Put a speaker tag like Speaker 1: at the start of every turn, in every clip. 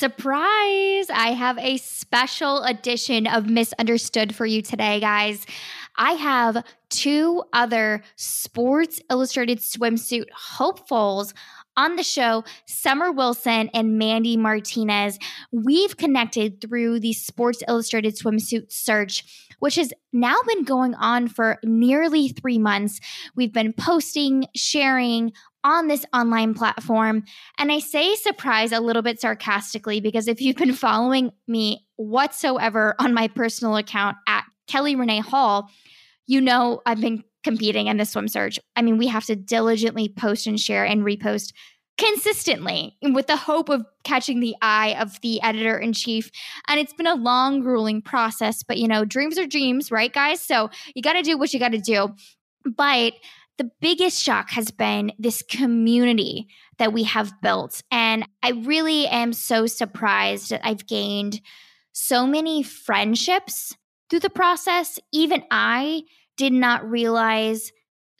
Speaker 1: Surprise! I have a special edition of Misunderstood for you today, guys. I have two other Sports Illustrated swimsuit hopefuls on the show, Summer Wilson and Mandy Martinez. We've connected through the Sports Illustrated swimsuit search which has now been going on for nearly three months. We've been posting, sharing on this online platform. And I say surprise a little bit sarcastically because if you've been following me whatsoever on my personal account at Kelly Renee Hall, you know I've been competing in the swim search. I mean, we have to diligently post and share and repost consistently with the hope of catching the eye of the editor in chief. And it's been a long, grueling process, but you know, dreams are dreams, right, guys? So you got to do what you got to do. But the biggest shock has been this community that we have built. And I really am so surprised that I've gained so many friendships through the process. Even I did not realize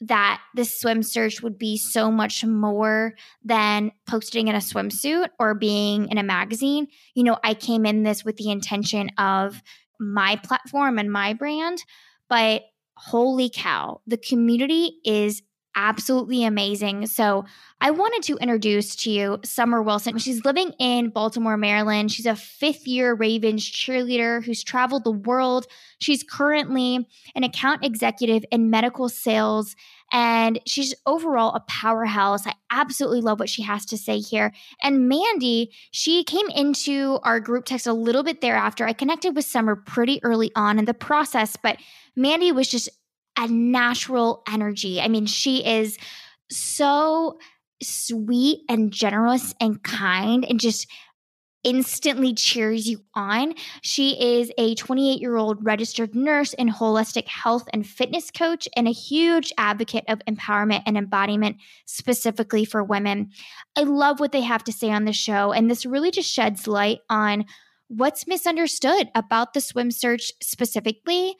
Speaker 1: that this swim search would be so much more than posting in a swimsuit or being in a magazine. You know, I came in this with the intention of my platform and my brand, but holy cow, the community is absolutely amazing. So, I wanted to introduce to you Summer Wilson. She's living in Baltimore, Maryland. She's a fifth year Ravens cheerleader who's traveled the world. She's currently an account executive in medical sales, and she's overall a powerhouse. I absolutely love what she has to say here. And Mandy, she came into our group text a little bit thereafter. I connected with Summer pretty early on in the process, but Mandy was just a natural energy. I mean, she is so sweet and generous and kind and just instantly cheers you on. She is a 28 year old registered nurse and holistic health and fitness coach, and a huge advocate of empowerment and embodiment specifically for women. I love what they have to say on the show, and this really just sheds light on what's misunderstood about the swim search specifically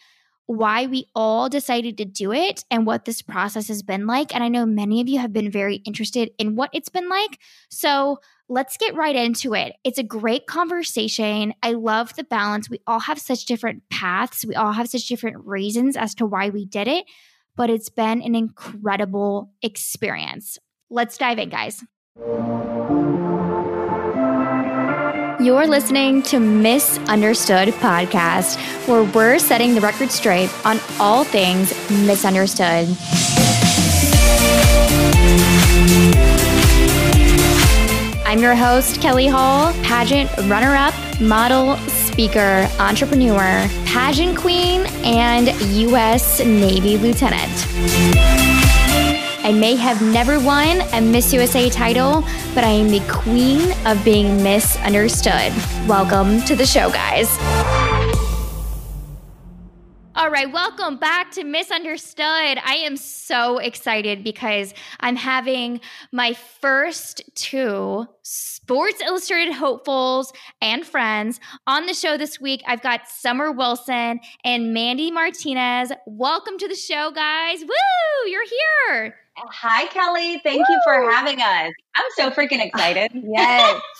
Speaker 1: why we all decided to do it and what this process has been like. And I know many of you have been very interested in what it's been like. So let's get right into it. It's a great conversation. I love the balance. We all have such different paths, we all have such different reasons as to why we did it, but it's been an incredible experience. Let's dive in, guys. You're listening to Misunderstood Podcast, where we're setting the record straight on all things misunderstood. I'm your host, Kelly Hall, pageant runner up, model, speaker, entrepreneur, pageant queen, and U.S. Navy lieutenant. I may have never won a Miss USA title, but I am the queen of being misunderstood. Welcome to the show, guys. All right, welcome back to Misunderstood. I am so excited because I'm having my first two Sports Illustrated hopefuls and friends on the show this week. I've got Summer Wilson and Mandy Martinez. Welcome to the show, guys. Woo, you're here.
Speaker 2: Hi, Kelly. Thank Woo! you for having us. I'm so freaking excited.
Speaker 1: yes.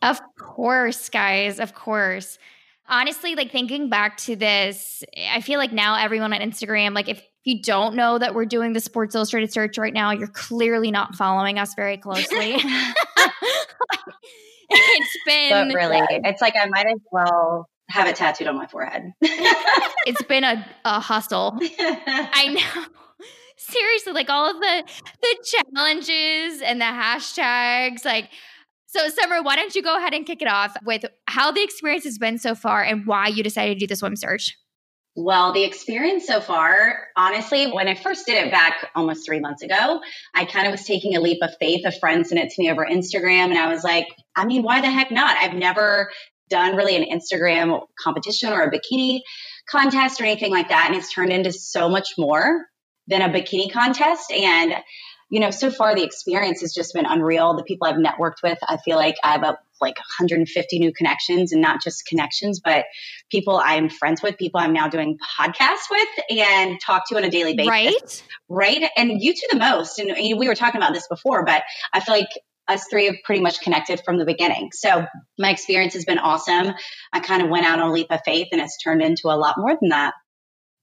Speaker 1: Of course, guys. Of course. Honestly, like thinking back to this, I feel like now everyone on Instagram, like if you don't know that we're doing the Sports Illustrated search right now, you're clearly not following us very closely.
Speaker 2: it's been but really, it's like I might as well have it tattooed on my forehead.
Speaker 1: it's been a, a hustle. I know seriously like all of the the challenges and the hashtags like so summer why don't you go ahead and kick it off with how the experience has been so far and why you decided to do the swim search
Speaker 2: well, the experience so far, honestly, when I first did it back almost three months ago, I kind of was taking a leap of faith. A friend sent it to me over Instagram, and I was like, I mean, why the heck not? I've never done really an Instagram competition or a bikini contest or anything like that. And it's turned into so much more than a bikini contest. And, you know, so far the experience has just been unreal. The people I've networked with, I feel like I have a, like 150 new connections and not just connections, but people I'm friends with, people I'm now doing podcasts with and talk to on a daily basis.
Speaker 1: Right.
Speaker 2: Right. And you two the most. And we were talking about this before, but I feel like us three have pretty much connected from the beginning. So my experience has been awesome. I kind of went out on a leap of faith and it's turned into a lot more than that.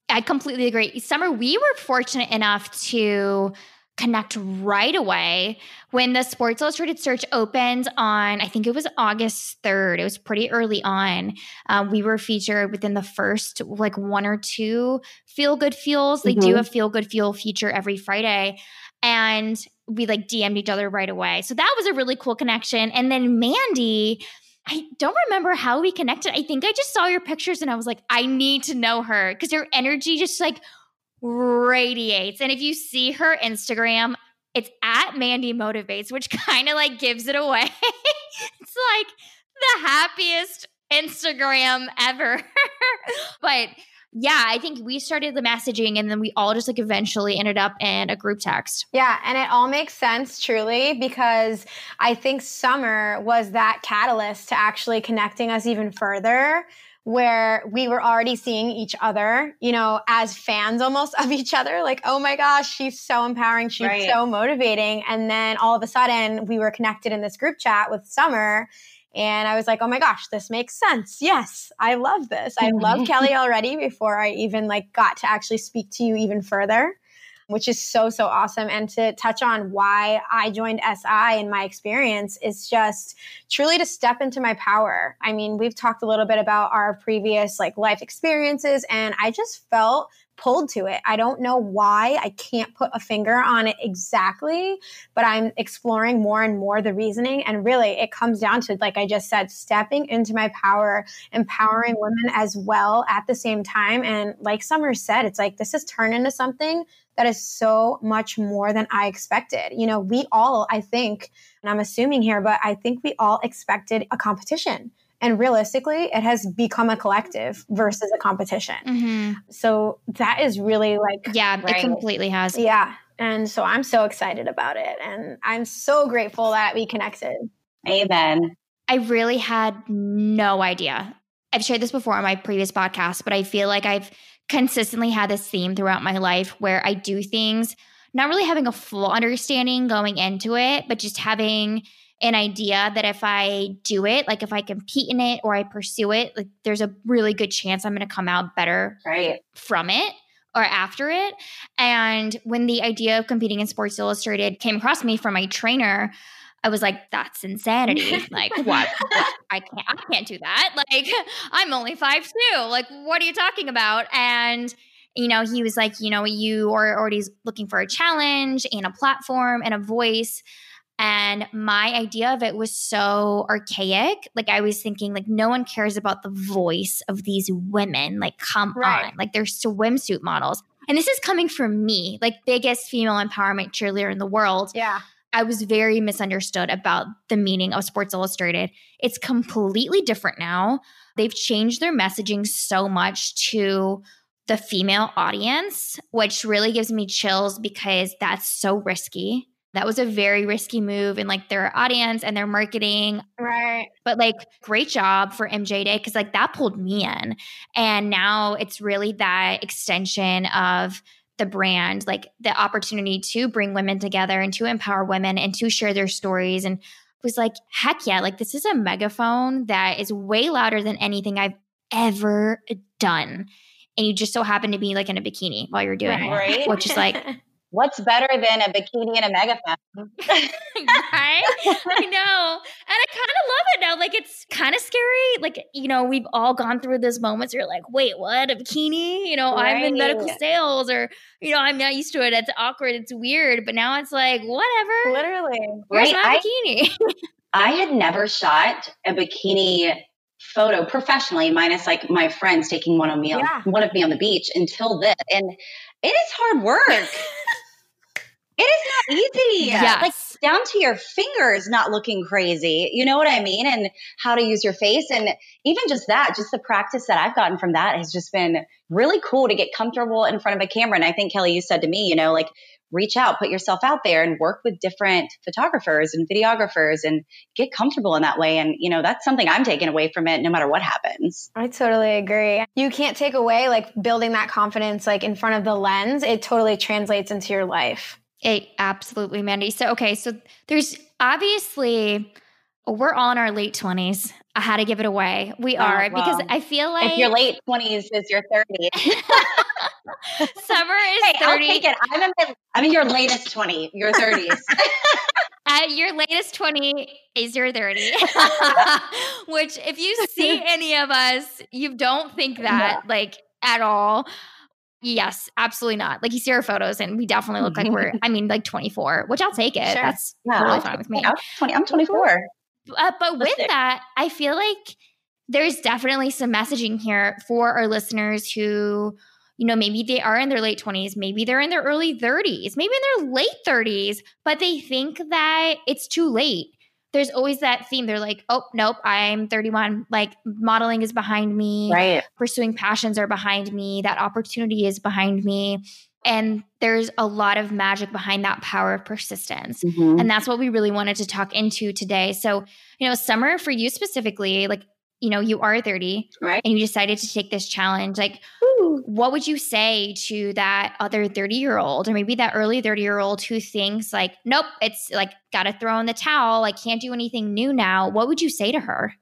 Speaker 1: I completely agree. Summer, we were fortunate enough to connect right away when the Sports Illustrated search opened on, I think it was August 3rd. It was pretty early on. Um, we were featured within the first like one or two feel good feels. They mm-hmm. do a feel good feel feature every Friday. And we like DM'd each other right away. So that was a really cool connection. And then Mandy, I don't remember how we connected. I think I just saw your pictures and I was like, I need to know her because your energy just like radiates. And if you see her Instagram, it's at Mandy Motivates, which kind of like gives it away. it's like the happiest Instagram ever. but yeah, I think we started the messaging and then we all just like eventually ended up in a group text.
Speaker 3: Yeah, and it all makes sense truly because I think summer was that catalyst to actually connecting us even further where we were already seeing each other, you know, as fans almost of each other. Like, oh my gosh, she's so empowering. She's right. so motivating. And then all of a sudden, we were connected in this group chat with Summer. And I was like, oh my gosh, this makes sense. Yes, I love this. I love Kelly already before I even like got to actually speak to you even further which is so, so awesome. And to touch on why I joined SI in my experience is just truly to step into my power. I mean, we've talked a little bit about our previous like life experiences, and I just felt pulled to it. I don't know why. I can't put a finger on it exactly, but I'm exploring more and more the reasoning. And really, it comes down to, like I just said, stepping into my power, empowering women as well at the same time. And like Summer said, it's like this has turned into something that is so much more than I expected. You know, we all, I think, and I'm assuming here, but I think we all expected a competition and realistically, it has become a collective versus a competition. Mm-hmm. So that is really like.
Speaker 1: Yeah, right? it completely has.
Speaker 3: Yeah. And so I'm so excited about it. And I'm so grateful that we connected.
Speaker 2: Amen.
Speaker 1: I really had no idea. I've shared this before on my previous podcast, but I feel like I've consistently had this theme throughout my life where I do things not really having a full understanding going into it, but just having an idea that if I do it, like if I compete in it or I pursue it, like there's a really good chance I'm going to come out better
Speaker 2: right.
Speaker 1: from it or after it. And when the idea of competing in Sports Illustrated came across me from my trainer, I was like, that's insanity. like, what? what? I can't I can't do that. Like, I'm only five two. Like, what are you talking about? And you know, he was like, you know, you are already looking for a challenge and a platform and a voice. And my idea of it was so archaic. Like I was thinking, like, no one cares about the voice of these women. Like, come right. on. Like they're swimsuit models. And this is coming from me, like biggest female empowerment cheerleader in the world.
Speaker 3: Yeah.
Speaker 1: I was very misunderstood about the meaning of Sports Illustrated. It's completely different now. They've changed their messaging so much to the female audience, which really gives me chills because that's so risky that was a very risky move in like their audience and their marketing.
Speaker 3: Right.
Speaker 1: But like great job for MJ Day because like that pulled me in. And now it's really that extension of the brand, like the opportunity to bring women together and to empower women and to share their stories. And was like, heck yeah, like this is a megaphone that is way louder than anything I've ever done. And you just so happen to be like in a bikini while you're doing right. it, which is like
Speaker 2: what's better than a bikini and a megaphone? right?
Speaker 1: I know. And I kind of love it now. Like it's kind of scary. Like, you know, we've all gone through those moments where you're like, wait, what? A bikini? You know, right. I'm in medical sales or, you know, I'm not used to it. It's awkward. It's weird. But now it's like, whatever.
Speaker 3: Literally.
Speaker 1: Where's right. my bikini?
Speaker 2: I had never shot a bikini photo professionally, minus like my friends taking one of me on yeah. one of me on the beach until this. And it is hard work. It is not easy.
Speaker 1: Yes.
Speaker 2: Like down to your fingers not looking crazy. You know what I mean? And how to use your face. And even just that, just the practice that I've gotten from that has just been really cool to get comfortable in front of a camera. And I think Kelly, you said to me, you know, like reach out, put yourself out there and work with different photographers and videographers and get comfortable in that way. And, you know, that's something I'm taking away from it no matter what happens.
Speaker 3: I totally agree. You can't take away like building that confidence like in front of the lens. It totally translates into your life.
Speaker 1: It absolutely, Mandy. So okay, so there's obviously we're all in our late twenties. I had to give it away. We oh, are well, because I feel like
Speaker 2: if your late twenties is your thirties.
Speaker 1: Summer is hey, 30. I'll
Speaker 2: take it. I'm in, my, I'm in your latest 20, your 30s.
Speaker 1: Uh, your latest 20 is your 30. Which, if you see any of us, you don't think that yeah. like at all. Yes, absolutely not. Like you see our photos, and we definitely look like we're, I mean, like 24, which I'll take it. Sure. That's yeah, totally fine with me.
Speaker 2: I'm 20, I'm 24.
Speaker 1: Uh, but with that, I feel like there's definitely some messaging here for our listeners who you know, maybe they are in their late 20s, maybe they're in their early 30s, maybe in their late 30s, but they think that it's too late. There's always that theme. They're like, oh, nope, I'm 31. Like, modeling is behind me.
Speaker 2: Right.
Speaker 1: Pursuing passions are behind me. That opportunity is behind me. And there's a lot of magic behind that power of persistence. Mm-hmm. And that's what we really wanted to talk into today. So, you know, summer for you specifically, like you know, you are 30
Speaker 2: right.
Speaker 1: and you decided to take this challenge, like Ooh. what would you say to that other 30 year old or maybe that early 30 year old who thinks like, nope, it's like got to throw in the towel. I can't do anything new now. What would you say to her?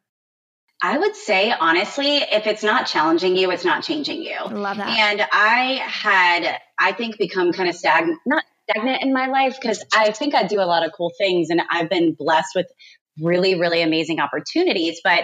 Speaker 2: I would say, honestly, if it's not challenging you, it's not changing you.
Speaker 1: Love that.
Speaker 2: And I had, I think, become kind of stagnant, not stagnant in my life because I think I do a lot of cool things and I've been blessed with really, really amazing opportunities. But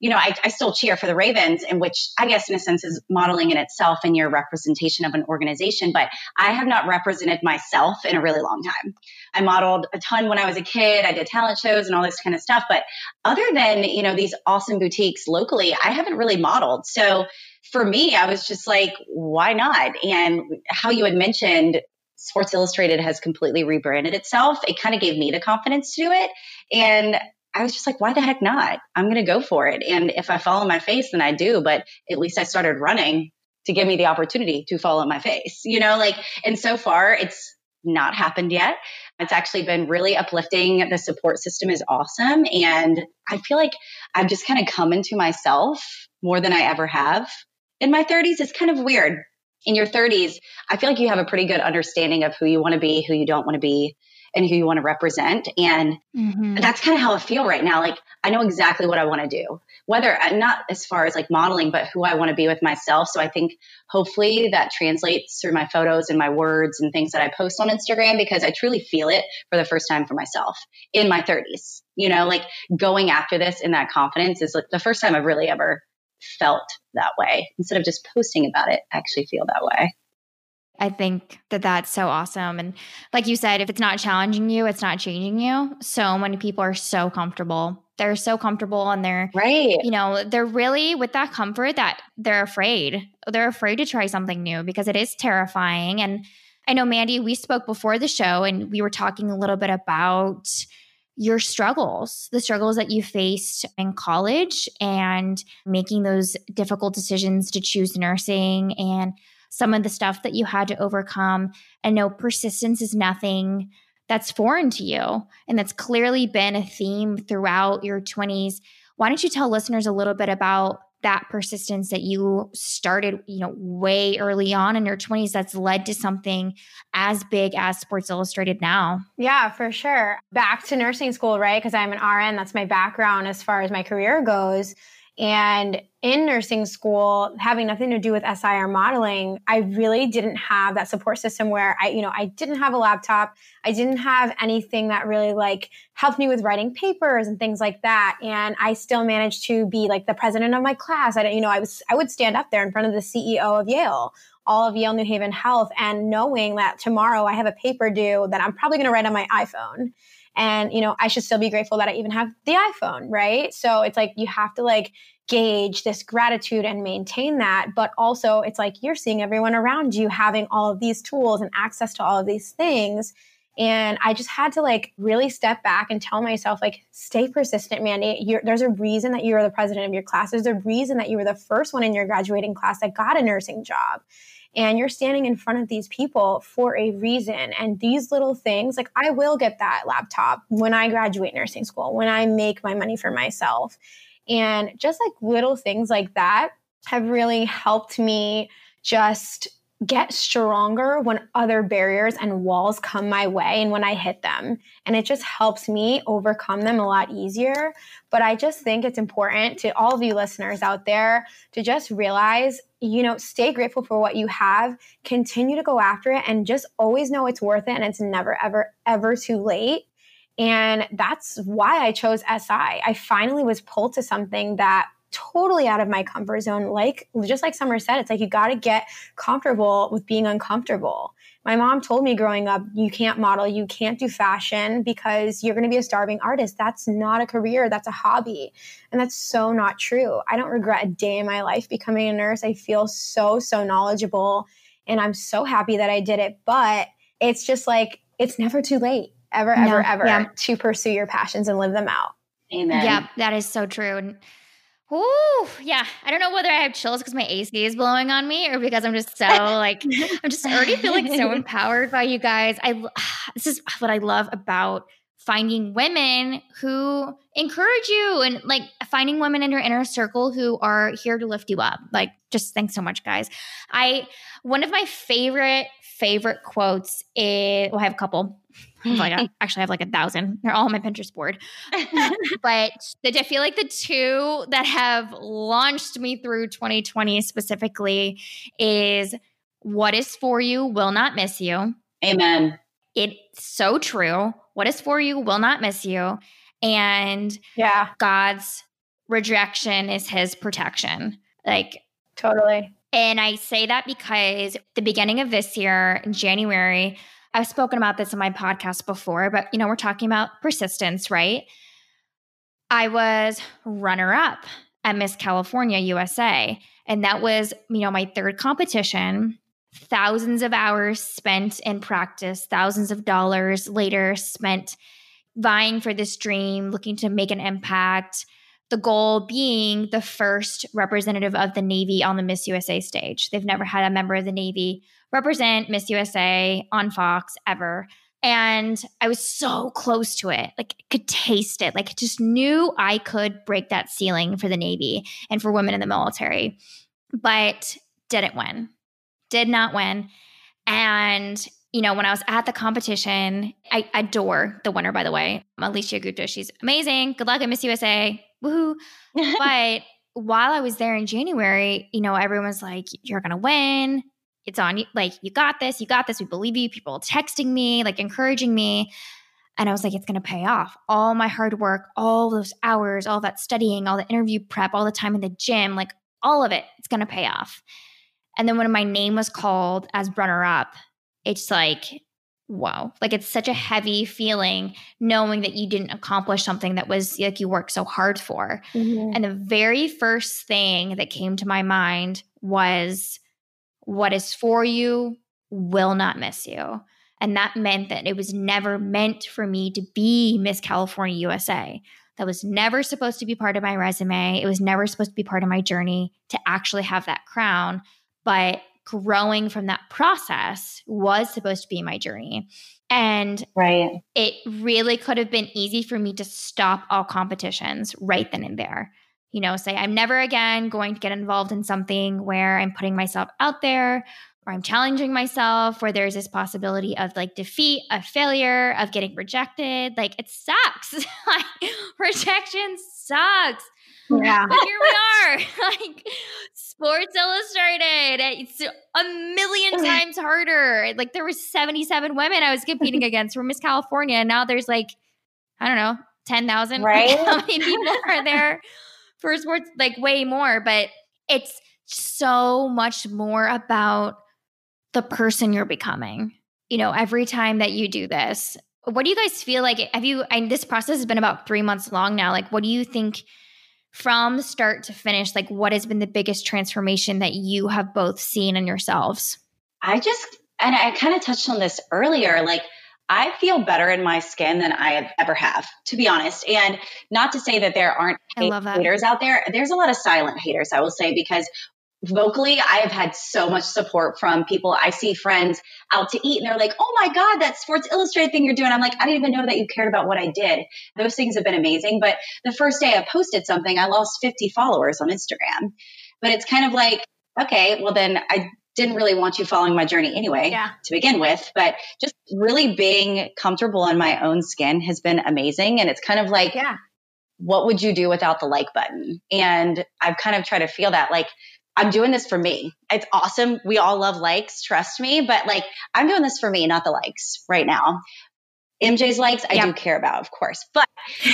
Speaker 2: you know, I, I, still cheer for the Ravens, in which I guess in a sense is modeling in itself and your representation of an organization. But I have not represented myself in a really long time. I modeled a ton when I was a kid. I did talent shows and all this kind of stuff. But other than, you know, these awesome boutiques locally, I haven't really modeled. So for me, I was just like, why not? And how you had mentioned Sports Illustrated has completely rebranded itself. It kind of gave me the confidence to do it. And I was just like, why the heck not? I'm going to go for it. And if I fall on my face, then I do. But at least I started running to give me the opportunity to fall on my face, you know, like, and so far it's not happened yet. It's actually been really uplifting. The support system is awesome. And I feel like I've just kind of come into myself more than I ever have. In my 30s, it's kind of weird. In your 30s, I feel like you have a pretty good understanding of who you want to be, who you don't want to be and who you want to represent. And mm-hmm. that's kind of how I feel right now. Like I know exactly what I want to do, whether uh, not as far as like modeling, but who I want to be with myself. So I think hopefully that translates through my photos and my words and things that I post on Instagram because I truly feel it for the first time for myself in my 30s. You know, like going after this in that confidence is like the first time I've really ever felt that way. Instead of just posting about it, I actually feel that way.
Speaker 1: I think that that's so awesome. And like you said, if it's not challenging you, it's not changing you. So many people are so comfortable. They're so comfortable and they're,
Speaker 2: right.
Speaker 1: you know, they're really with that comfort that they're afraid. They're afraid to try something new because it is terrifying. And I know, Mandy, we spoke before the show and we were talking a little bit about your struggles, the struggles that you faced in college and making those difficult decisions to choose nursing and some of the stuff that you had to overcome. And no, persistence is nothing that's foreign to you. And that's clearly been a theme throughout your 20s. Why don't you tell listeners a little bit about that persistence that you started, you know, way early on in your 20s that's led to something as big as Sports Illustrated now?
Speaker 3: Yeah, for sure. Back to nursing school, right? Because I'm an RN, that's my background as far as my career goes. And in nursing school, having nothing to do with SIR modeling, I really didn't have that support system where I, you know, I didn't have a laptop. I didn't have anything that really like helped me with writing papers and things like that. And I still managed to be like the president of my class. I, you know, I was, I would stand up there in front of the CEO of Yale all of Yale New Haven Health and knowing that tomorrow I have a paper due that I'm probably going to write on my iPhone and, you know, I should still be grateful that I even have the iPhone, right? So it's like you have to like gauge this gratitude and maintain that. But also, it's like you're seeing everyone around you having all of these tools and access to all of these things. And I just had to like really step back and tell myself, like, stay persistent, Mandy. You're, there's a reason that you were the president of your class. There's a reason that you were the first one in your graduating class that got a nursing job and you're standing in front of these people for a reason. And these little things, like I will get that laptop when I graduate nursing school, when I make my money for myself. And just like little things like that have really helped me just get stronger when other barriers and walls come my way and when I hit them. And it just helps me overcome them a lot easier. But I just think it's important to all of you listeners out there to just realize, you know, stay grateful for what you have, continue to go after it, and just always know it's worth it and it's never, ever, ever too late. And that's why I chose SI. I finally was pulled to something that totally out of my comfort zone. Like, just like Summer said, it's like you got to get comfortable with being uncomfortable. My mom told me growing up, you can't model, you can't do fashion because you're going to be a starving artist. That's not a career, that's a hobby. And that's so not true. I don't regret a day in my life becoming a nurse. I feel so, so knowledgeable and I'm so happy that I did it. But it's just like, it's never too late, ever, ever, no, ever yeah. to pursue your passions and live them out.
Speaker 2: Amen.
Speaker 1: Yeah, that is so true. And Ooh, yeah. I don't know whether I have chills because my AC is blowing on me or because I'm just so like I'm just already feeling so empowered by you guys. I this is what I love about finding women who encourage you and like finding women in your inner circle who are here to lift you up. Like just thanks so much guys. I one of my favorite favorite quotes is well I have a couple like I actually have like a thousand. They're all on my Pinterest board. but I feel like the two that have launched me through 2020 specifically is what is for you will not miss you.
Speaker 2: Amen.
Speaker 1: It's so true. What is for you will not miss you. And
Speaker 3: yeah,
Speaker 1: God's rejection is his protection. Like
Speaker 3: totally.
Speaker 1: And I say that because the beginning of this year, in January, I've spoken about this in my podcast before, but you know, we're talking about persistence, right? I was runner up at Miss California USA, and that was, you know, my third competition. Thousands of hours spent in practice, thousands of dollars later spent vying for this dream, looking to make an impact. The goal being the first representative of the Navy on the Miss USA stage. They've never had a member of the Navy represent Miss USA on Fox ever. And I was so close to it, like could taste it, like just knew I could break that ceiling for the Navy and for women in the military, but didn't win, did not win. And you know, when I was at the competition, I adore the winner, by the way, Alicia Gupta. She's amazing. Good luck at Miss USA. Woohoo. but while I was there in January, you know, everyone's like, you're going to win it's on you. Like, you got this, you got this. We believe you. People texting me, like encouraging me. And I was like, it's going to pay off. All my hard work, all those hours, all that studying, all the interview prep, all the time in the gym, like all of it, it's going to pay off. And then when my name was called as runner up, it's like, wow. Like it's such a heavy feeling knowing that you didn't accomplish something that was like you worked so hard for. Mm-hmm. And the very first thing that came to my mind was, what is for you will not miss you. And that meant that it was never meant for me to be Miss California USA. That was never supposed to be part of my resume. It was never supposed to be part of my journey to actually have that crown. But growing from that process was supposed to be my journey. And
Speaker 2: right.
Speaker 1: it really could have been easy for me to stop all competitions right then and there you know, say, I'm never again going to get involved in something where I'm putting myself out there or I'm challenging myself, where there's this possibility of like defeat, of failure, of getting rejected. Like it sucks. like rejection sucks.
Speaker 3: Yeah.
Speaker 1: But here we are. like Sports Illustrated. It's a million times harder. Like there were 77 women I was competing against from Miss California. And now there's like, I don't know, 10,000.
Speaker 2: Right.
Speaker 1: How many people are there? for sports like way more, but it's so much more about the person you're becoming. You know, every time that you do this, what do you guys feel like? Have you, and this process has been about three months long now. Like, what do you think from start to finish? Like, what has been the biggest transformation that you have both seen in yourselves?
Speaker 2: I just, and I kind of touched on this earlier. Like, I feel better in my skin than I have ever have, to be honest. And not to say that there aren't haters out there. There's a lot of silent haters, I will say, because vocally, I have had so much support from people. I see friends out to eat and they're like, oh my God, that Sports Illustrated thing you're doing. I'm like, I didn't even know that you cared about what I did. Those things have been amazing. But the first day I posted something, I lost 50 followers on Instagram. But it's kind of like, okay, well then I didn't really want you following my journey anyway
Speaker 3: Yeah.
Speaker 2: to begin with. But just really being comfortable in my own skin has been amazing. And it's kind of like,
Speaker 3: Yeah.
Speaker 2: what would you do without the like button? And I've kind of tried to feel that like, I'm doing this for me. It's awesome. We all love likes, trust me, but like I'm doing this for me, not the likes right now. MJ's likes, I
Speaker 1: Yep.
Speaker 2: do care about, of course, but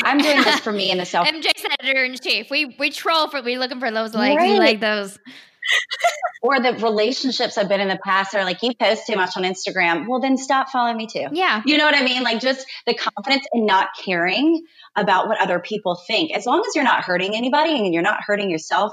Speaker 2: I'm doing this for me and the self.
Speaker 1: MJ's editor in chief. We we troll for we looking for those likes. We like those.
Speaker 2: or the relationships I've been in the past are like, you post too much on Instagram. Well, then stop following me too.
Speaker 1: Yeah.
Speaker 2: You know what I mean? Like just the confidence in not caring about what other people think. As long as you're not hurting anybody and you're not hurting yourself,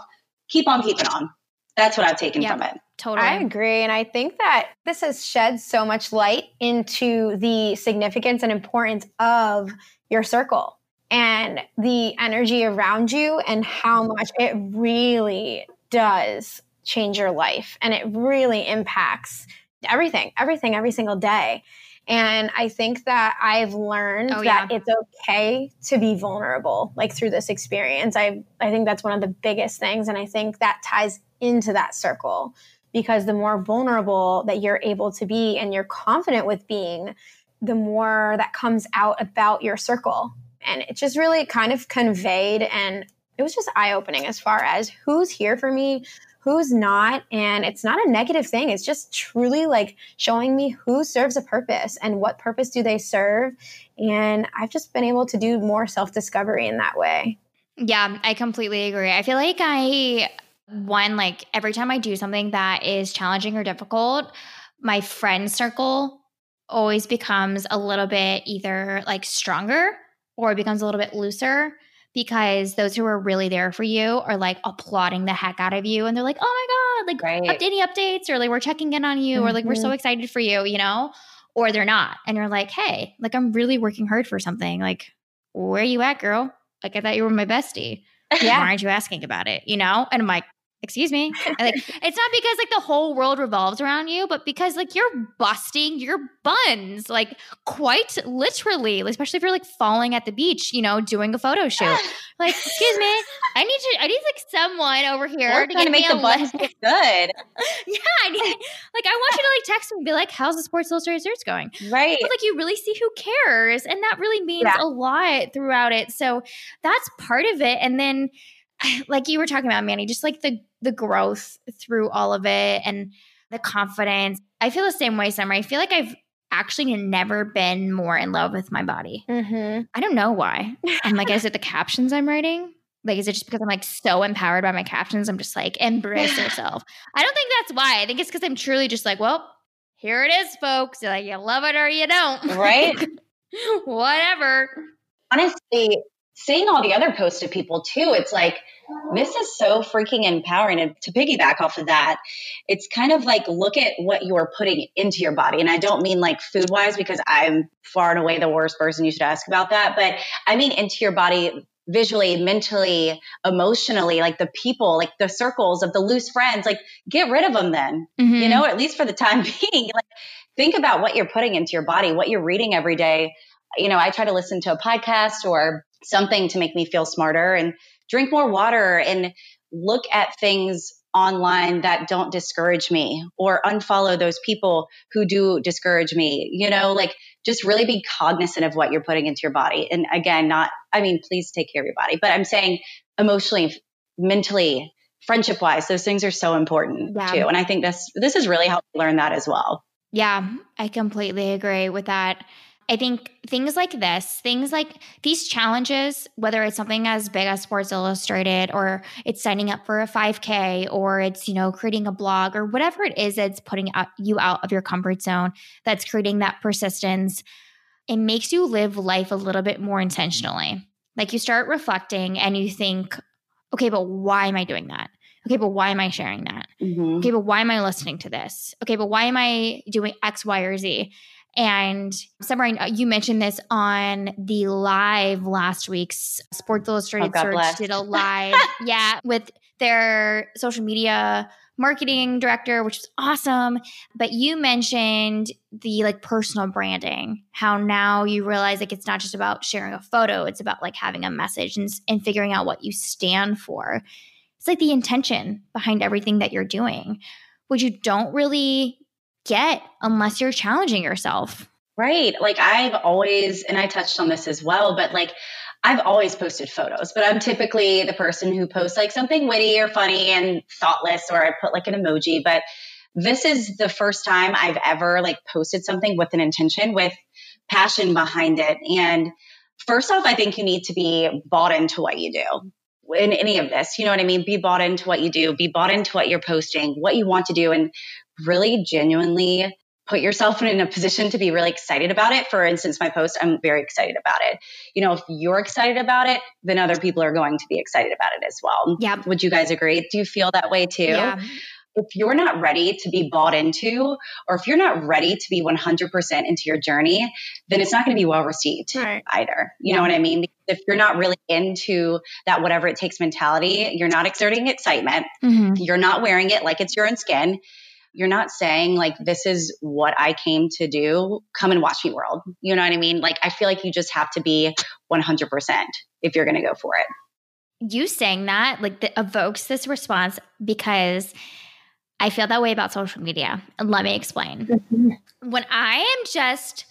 Speaker 2: keep on keeping on. That's what I've taken
Speaker 1: Yeah.
Speaker 2: from it.
Speaker 1: Totally.
Speaker 3: I agree. And I think that this has shed so much light into the significance and importance of your circle and the energy around you and how much it really does change your life and it really impacts everything, everything, every single day. And I think that I've learned
Speaker 1: Oh,
Speaker 3: that it's okay to be vulnerable, like through this experience. I I think that's one of the biggest things, and I think that ties into that circle because the more vulnerable that you're able to be and you're confident with being, the more that comes out about your circle. And it just really kind of conveyed, and it was just eye opening as far as who's here for me, who's not. And it's not a negative thing. It's just truly like showing me who serves a purpose and what purpose do they serve. And I've just been able to do more self discovery in that way.
Speaker 1: Yeah, I completely agree. I feel like I one like every time I do something that is challenging or difficult, my friend circle always becomes a little bit either like stronger or it becomes a little bit looser because those who are really there for you are like applauding the heck out of you and they're like, "Oh my god, like
Speaker 2: Right.
Speaker 1: updating updates or like we're checking in on you or like we're so mm-hmm. excited for you, you know?" Or they're not. And you're like, "Hey, like I'm really working hard for something. Like where are you at, girl? Like I thought you were my bestie.
Speaker 3: Yeah.
Speaker 1: Why aren't you asking about it? You know? And I'm like, excuse me. Like it's not because like the whole world revolves around you, but because like you're busting your buns, like quite literally, especially if you're like falling at the beach, you know, doing a photo shoot. Like, excuse me, I need to, I need like someone over here
Speaker 2: We're
Speaker 1: to
Speaker 2: trying to make the buns look good.
Speaker 1: yeah, I need, like I want you to like text me and be like, how's the Sports Illustrated search going?
Speaker 2: Right.
Speaker 1: but like you really see who cares and that really means
Speaker 3: Yeah.
Speaker 1: a lot throughout it so that's part of it and then like you were talking about Mandy just like the the growth through all of it and the confidence. I feel the same way summer. I feel like i've actually never been more in love with my body.
Speaker 3: Mm-hmm.
Speaker 1: i don't know why. I'm like is it the captions i'm writing? Like is it just because i'm like so empowered by my captions i'm just like embrace yourself? I don't think that's why. I think it's because i'm truly just like well here it is folks. Like you love it or you don't.
Speaker 2: Right.
Speaker 1: whatever.
Speaker 2: Honestly, seeing all the other posts of people too, it's like this is so freaking empowering. And to piggyback off of that, it's kind of like look at what you're putting into your body. And I don't mean like food wise, because I'm far and away the worst person you should ask about that. But I mean into your body visually, mentally, emotionally, like the people, like the circles of the loose friends, like get rid of them then
Speaker 1: Mm-hmm.
Speaker 2: you know, at least for the time being. Like, think about what you're putting into your body, what you're reading every day. You know, I try to listen to a podcast or something to make me feel smarter and drink more water and look at things online that don't discourage me or unfollow those people who do discourage me. You know, like just really be cognizant of what you're putting into your body. And again, not, I mean, please take care of your body, but I'm saying emotionally, mentally, friendship wise, those things are so important
Speaker 1: Yeah.
Speaker 2: too. And I think this, this has really helped learn that as well.
Speaker 1: Yeah, I completely agree with that. I think things like this, things like these challenges, whether it's something as big as Sports Illustrated or it's signing up for a 5K or it's, you know, creating a blog or whatever it is that's putting out, you out of your comfort zone, that's creating that persistence, it makes you live life a little bit more intentionally. Like you start reflecting and you think, okay, but why am I doing that? Okay, but why am I sharing that?
Speaker 2: Mhm.
Speaker 1: okay, but why am I listening to this? Okay, but why am I doing X, Y, or Z? And Summer, you mentioned this on the live last week's Sports Illustrated
Speaker 2: Oh,
Speaker 1: Search
Speaker 2: bless.
Speaker 1: did a live, yeah, with their social media marketing director, which is awesome. But you mentioned the like personal branding, how now you realize like it's not just about sharing a photo, it's about like having a message and, and figuring out what you stand for. It's like the intention behind everything that you're doing. which you don't really get unless you're challenging yourself.
Speaker 2: Right. Like I've always, and I touched on this as well, but like I've always posted photos, but I'm typically the person who posts like something witty or funny and thoughtless, or I put like an emoji. But this is the first time I've ever like posted something with an intention, with passion behind it. And first off, I think you need to be bought into what you do in any of this. You know what I mean? Be bought into what you do, be bought into what you're posting, what you want to do, and really genuinely put yourself in a position to be really excited about it. For instance, my post, I'm very excited about it. You know, if you're excited about it, then other people are going to be excited about it as well.
Speaker 1: Yeah.
Speaker 2: Would you guys agree? Do you feel that way too?
Speaker 1: Yeah.
Speaker 2: If you're not ready to be bought into, or if you're not ready to be 100% into your journey, then it's not going to be well received
Speaker 3: Right.
Speaker 2: either. You
Speaker 1: Yeah.
Speaker 2: know what I mean? If you're not really into that whatever it takes mentality, you're not exerting excitement,
Speaker 1: Mm-hmm.
Speaker 2: you're not wearing it like it's your own skin. You're not saying like this is what I came to do. Come and watch me world. You know what I mean? Like I feel like you just have to be 100% if you're going to go for it.
Speaker 1: You saying that like that evokes this response because I feel that way about social media. And let me explain. Mm-hmm. when I am just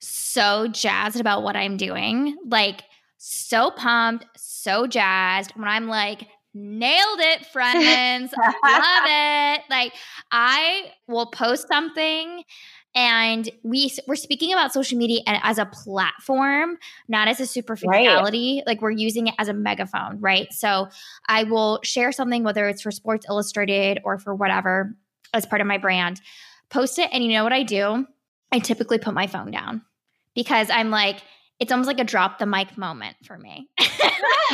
Speaker 1: so jazzed about what I'm doing, like so pumped, so jazzed, when I'm like, nailed it, friends, love it. Like I will post something and we we're speaking about social media as a platform, not as a superficiality. Like we're using it as a megaphone, right? So I will share something, whether it's for Sports Illustrated or for whatever, as part of my brand, post it, and you know what I do? I typically put my phone down because I'm like, it's almost like a drop the mic moment for me.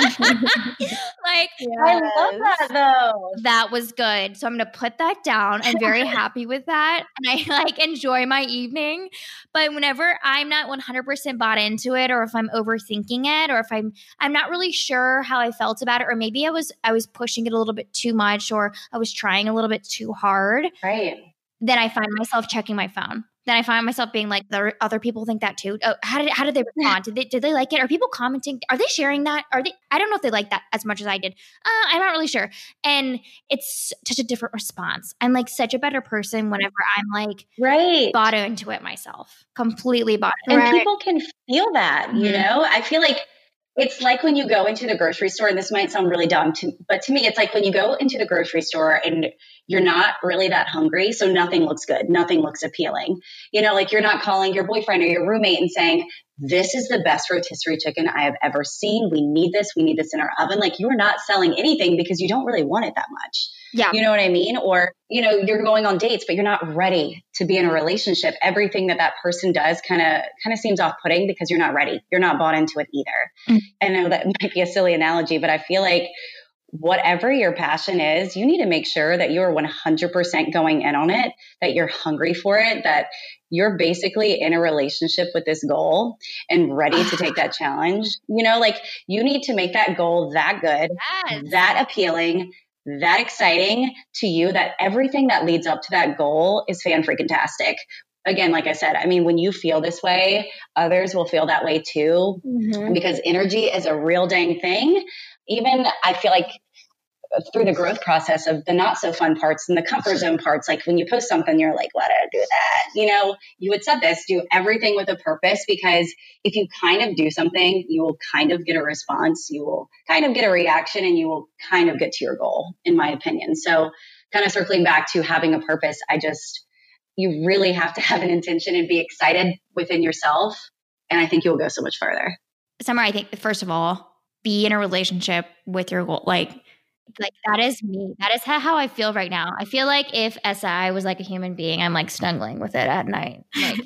Speaker 1: like
Speaker 2: I love that though.
Speaker 1: that was good. So I'm going to put that down. I'm very happy with that. And I like enjoy my evening. But whenever I'm not 100% bought into it or if I'm overthinking it or if I'm I'm not really sure how I felt about it or maybe I was I was pushing it a little bit too much or I was trying a little bit too hard,
Speaker 2: Right.
Speaker 1: then I find myself checking my phone. Then I find myself being like, "There other people think that too." Oh, how did how did they respond? Did they did they like it? Are people commenting? Are they sharing that? Are they? I don't know if they like that as much as I did. Uh, I'm not really sure. And it's such a different response. I'm like such a better person whenever I'm like
Speaker 2: Right.
Speaker 1: bought into it myself, completely bought.
Speaker 2: And
Speaker 3: Right.
Speaker 2: people can feel that, you
Speaker 1: Mhm.
Speaker 2: know? I feel like it's like when you go into the grocery store, and this might sound really dumb, to, but to me, it's like when you go into the grocery store and you're not really that hungry, so nothing looks good, nothing looks appealing. You know, like you're not calling your boyfriend or your roommate and saying, This is the best rotisserie chicken I have ever seen. We need this. We need this in our oven. Like you're not selling anything because you don't really want it that much.
Speaker 1: Yeah.
Speaker 2: You know what I mean? Or, you know, you're going on dates, but you're not ready to be in a relationship. Everything that that person does kind of kind of seems off-putting because you're not ready. You're not bought into it either.
Speaker 1: Mm.
Speaker 2: I know that might be a silly analogy, but I feel like whatever your passion is, you need to make sure that you're 100% going in on it, that you're hungry for it, that you're basically in a relationship with this goal and ready to take that challenge. You know, like you need to make that goal that good,
Speaker 1: Yes.
Speaker 2: that appealing, that exciting to you that everything that leads up to that goal is fan freaking tastic. Again, like I said, I mean, when you feel this way, others will feel that way too
Speaker 3: Mhm.
Speaker 2: because energy is a real dang thing. Even I feel like through the growth process of the not so fun parts and the comfort zone parts, like when you post something, you're like, why did I do that? You know, you had said this, do everything with a purpose because if you kind of do something, you will kind of get a response, you will kind of get a reaction, and you will kind of get to your goal, in my opinion. So, kind of circling back to having a purpose, I just, you really have to have an intention and be excited within yourself. And I think you'll go so much further.
Speaker 1: Summer, I think first of all, be in a relationship with your goal. Like, like that is me. That is how, how I feel right now. I feel like if SI was like a human being, I'm like snuggling with it at night. Like,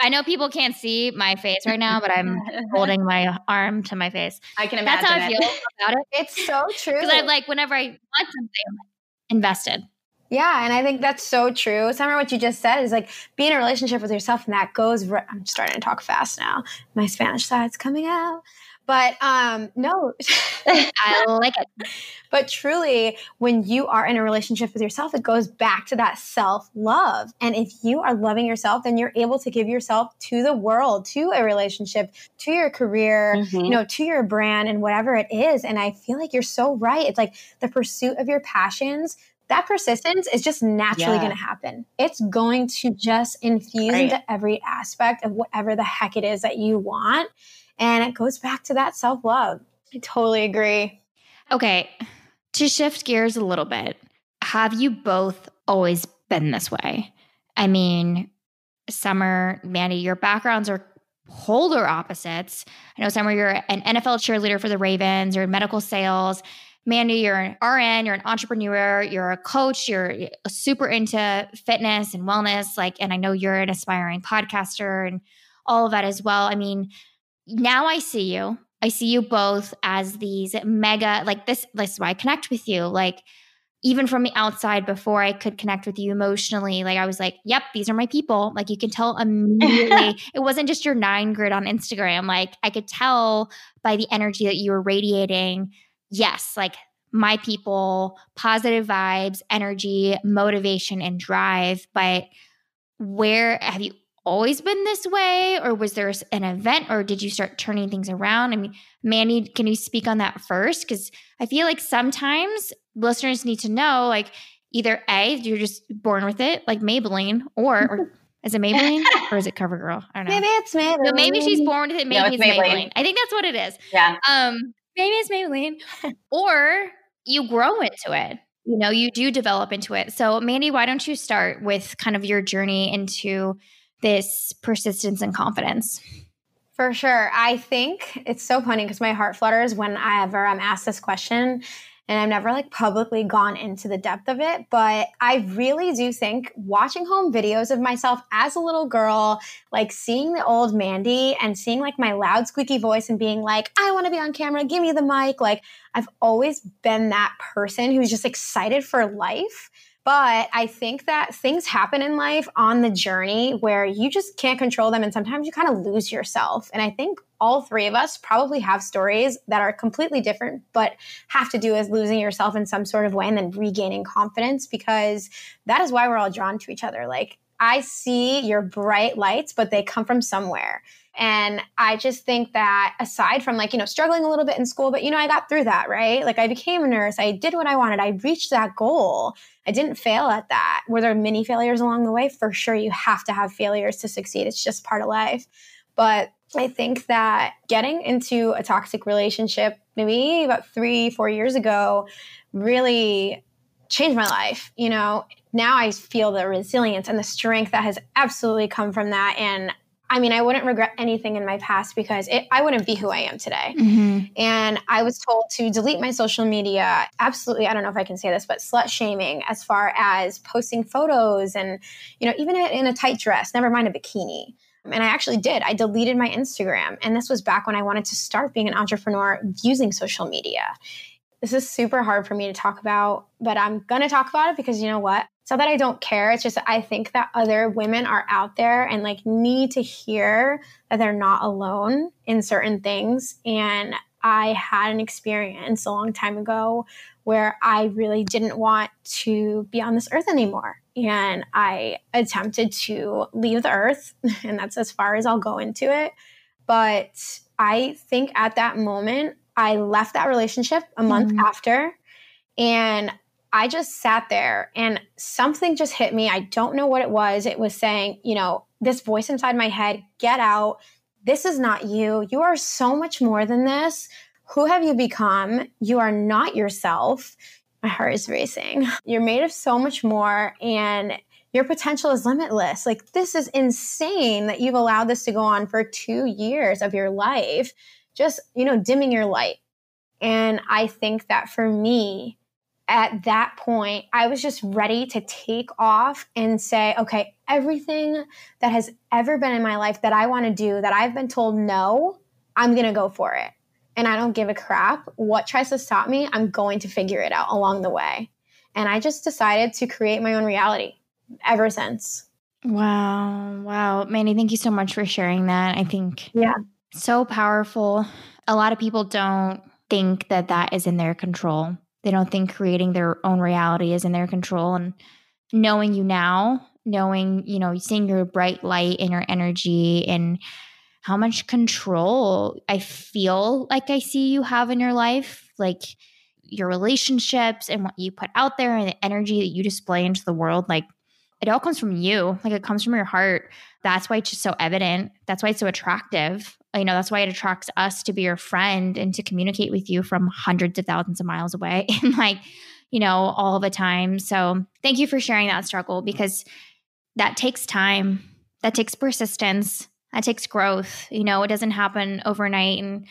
Speaker 1: I know people can't see my face right now, but I'm holding my arm to my face.
Speaker 2: I can imagine.
Speaker 1: That's how I
Speaker 2: it.
Speaker 1: feel about it.
Speaker 3: It's so true.
Speaker 1: Because I'm like, whenever I want something, I'm like invested.
Speaker 3: Yeah, and I think that's so true. Summer, what you just said is like be in a relationship with yourself, and that goes. Re- I'm starting to talk fast now. My Spanish side's coming out, but um, no.
Speaker 1: I like it.
Speaker 3: But truly, when you are in a relationship with yourself, it goes back to that self love. And if you are loving yourself, then you're able to give yourself to the world, to a relationship, to your career,
Speaker 2: Mhm.
Speaker 3: you know, to your brand and whatever it is. And I feel like you're so right. It's like the pursuit of your passions that persistence is just naturally
Speaker 2: Yeah.
Speaker 3: going to happen. It's going to just infuse
Speaker 2: Right.
Speaker 3: into every aspect of whatever the heck it is that you want. And it goes back to that self love. I totally agree.
Speaker 1: Okay, to shift gears a little bit, have you both always been this way? I mean, Summer, Mandy, your backgrounds are polar opposites. I know, Summer, you're an NFL cheerleader for the Ravens, you're in medical sales. Mandy, you're an RN, you're an entrepreneur, you're a coach, you're super into fitness and wellness. Like, and I know you're an aspiring podcaster and all of that as well. I mean, now I see you. I see you both as these mega, like this, this is why I connect with you. Like, even from the outside, before I could connect with you emotionally, like I was like, yep, these are my people. Like, you can tell immediately. it wasn't just your nine grid on Instagram. Like, I could tell by the energy that you were radiating. Yes, like my people, positive vibes, energy, motivation, and drive. But where have you always been this way or was there an event or did you start turning things around i mean mandy can you speak on that first because i feel like sometimes listeners need to know like either a you're just born with it like maybelline or, or is it maybelline or is it covergirl i don't know
Speaker 3: Maybe it's maybe.
Speaker 1: no, maybe she's born with it maybe
Speaker 2: No,
Speaker 1: it's
Speaker 2: it's
Speaker 1: maybelline.
Speaker 2: Maybelline.
Speaker 1: i think that's what it is
Speaker 2: Yeah.
Speaker 1: um maybe it's maybelline or you grow into it you know you do develop into it so mandy why don't you start with kind of your journey into this persistence and confidence
Speaker 3: For sure. I think it's so funny because my heart flutters whenever I'm asked this question. And I've never like publicly gone into the depth of it, but I really do think watching home videos of myself as a little girl, like seeing the old Mandy and seeing like my loud, squeaky voice and being like, I want to be on camera, give me the mic. Like, I've always been that person who's just excited for life. But I think that things happen in life on the journey where you just can't control them. And sometimes you kind of lose yourself. And I think all three of us probably have stories that are completely different, but have to do with losing yourself in some sort of way and then regaining confidence because that is why we're all drawn to each other. Like, I see your bright lights, but they come from somewhere. And I just think that aside from like, you know, struggling a little bit in school, but you know, I got through that, right? Like I became a nurse, I did what I wanted, I reached that goal. I didn't fail at that. Were there many failures along the way? For sure, you have to have failures to succeed. It's just part of life. But I think that getting into a toxic relationship, maybe about three, four years ago, really changed my life. You know, now I feel the resilience and the strength that has absolutely come from that. And I mean, I wouldn't regret anything in my past because it, I wouldn't be who I am today.
Speaker 1: mm-hmm.
Speaker 3: And I was told to delete my social media. Absolutely, I don't know if I can say this, but slut shaming as far as posting photos and, you know, even in a tight dress, never mind a bikini. And I actually did. I deleted my Instagram. And this was back when I wanted to start being an entrepreneur using social media. This is super hard for me to talk about, but I'm going to talk about it because you know what? It's not that I don't care. It's just I think that other women are out there and like need to hear that they're not alone in certain things. And I had an experience a long time ago where I really didn't want to be on this earth anymore. And I attempted to leave the earth, and that's as far as I'll go into it. But I think at that moment, I left that relationship a month
Speaker 1: Mhm.
Speaker 3: after, and I just sat there and something just hit me. I don't know what it was. It was saying, you know, this voice inside my head, get out. This is not you. You are so much more than this. Who have you become? You are not yourself. My heart is racing. You're made of so much more and your potential is limitless. Like, this is insane that you've allowed this to go on for two years of your life, just, you know, dimming your light. And I think that for me, at that point, I was just ready to take off and say, okay, everything that has ever been in my life that I want to do, that I've been told no, I'm going to go for it. And I don't give a crap what tries to stop me. I'm going to figure it out along the way. And I just decided to create my own reality ever since.
Speaker 1: Wow. Wow. Mandy, thank you so much for sharing that. I think
Speaker 3: Yeah.
Speaker 1: So powerful. A lot of people don't think that that is in their control. They don't think creating their own reality is in their control. And knowing you now, knowing, you know, seeing your bright light and your energy and how much control I feel like I see you have in your life. Like your relationships and what you put out there and the energy that you display into the world, like it all comes from you. Like it comes from your heart. That's why it's just so evident. That's why it's so attractive. You know, that's why it attracts us to be your friend and to communicate with you from hundreds of thousands of miles away and like, you know, all the time. So thank you for sharing that struggle because that takes time, that takes persistence, that takes growth. You know, it doesn't happen overnight and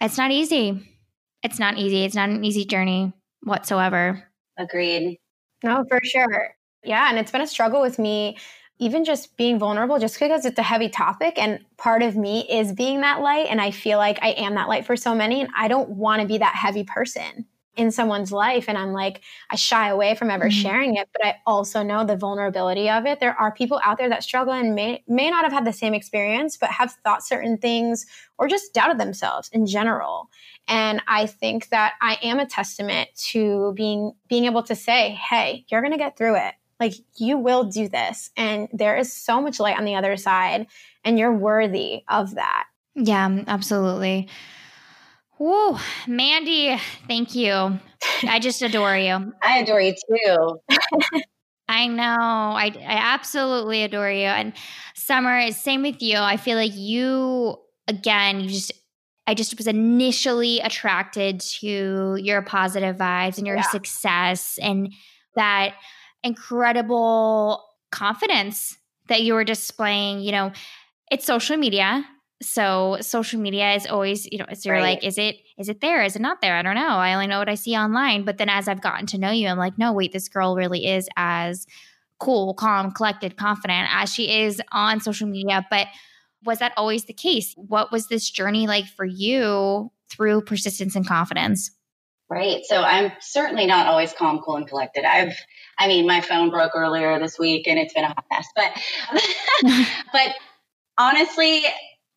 Speaker 1: it's not easy. It's not easy. It's not an easy journey whatsoever.
Speaker 2: Agreed.
Speaker 3: No, for sure. Yeah. And it's been a struggle with me, even just being vulnerable, just because it's a heavy topic. And part of me is being that light. And I feel like I am that light for so many. And I don't want to be that heavy person in someone's life and I'm like I shy away from ever mm-hmm. sharing it but I also know the vulnerability of it there are people out there that struggle and may may not have had the same experience but have thought certain things or just doubted themselves in general and I think that I am a testament to being being able to say hey you're going to get through it like you will do this and there is so much light on the other side and you're worthy of that
Speaker 1: yeah absolutely Whoa, Mandy, thank you. I just adore you.
Speaker 2: I adore you too.
Speaker 1: I know. I, I absolutely adore you. And Summer, is same with you. I feel like you, again, you just, I just was initially attracted to your positive vibes and your yeah. success and that incredible confidence that you were displaying. You know, it's social media. So social media is always you know so you're right. like is it is it there? Is it not there? I don't know. I only know what i see online. But then as i've gotten to know you i'm like no wait this girl really is as cool calm collected confident as she is on social media. But was that always the case? What was this journey like for you through persistence and confidence
Speaker 2: right so i'm certainly not always calm cool and collected i've i mean my phone broke earlier this week and it's been a hot mess but but honestly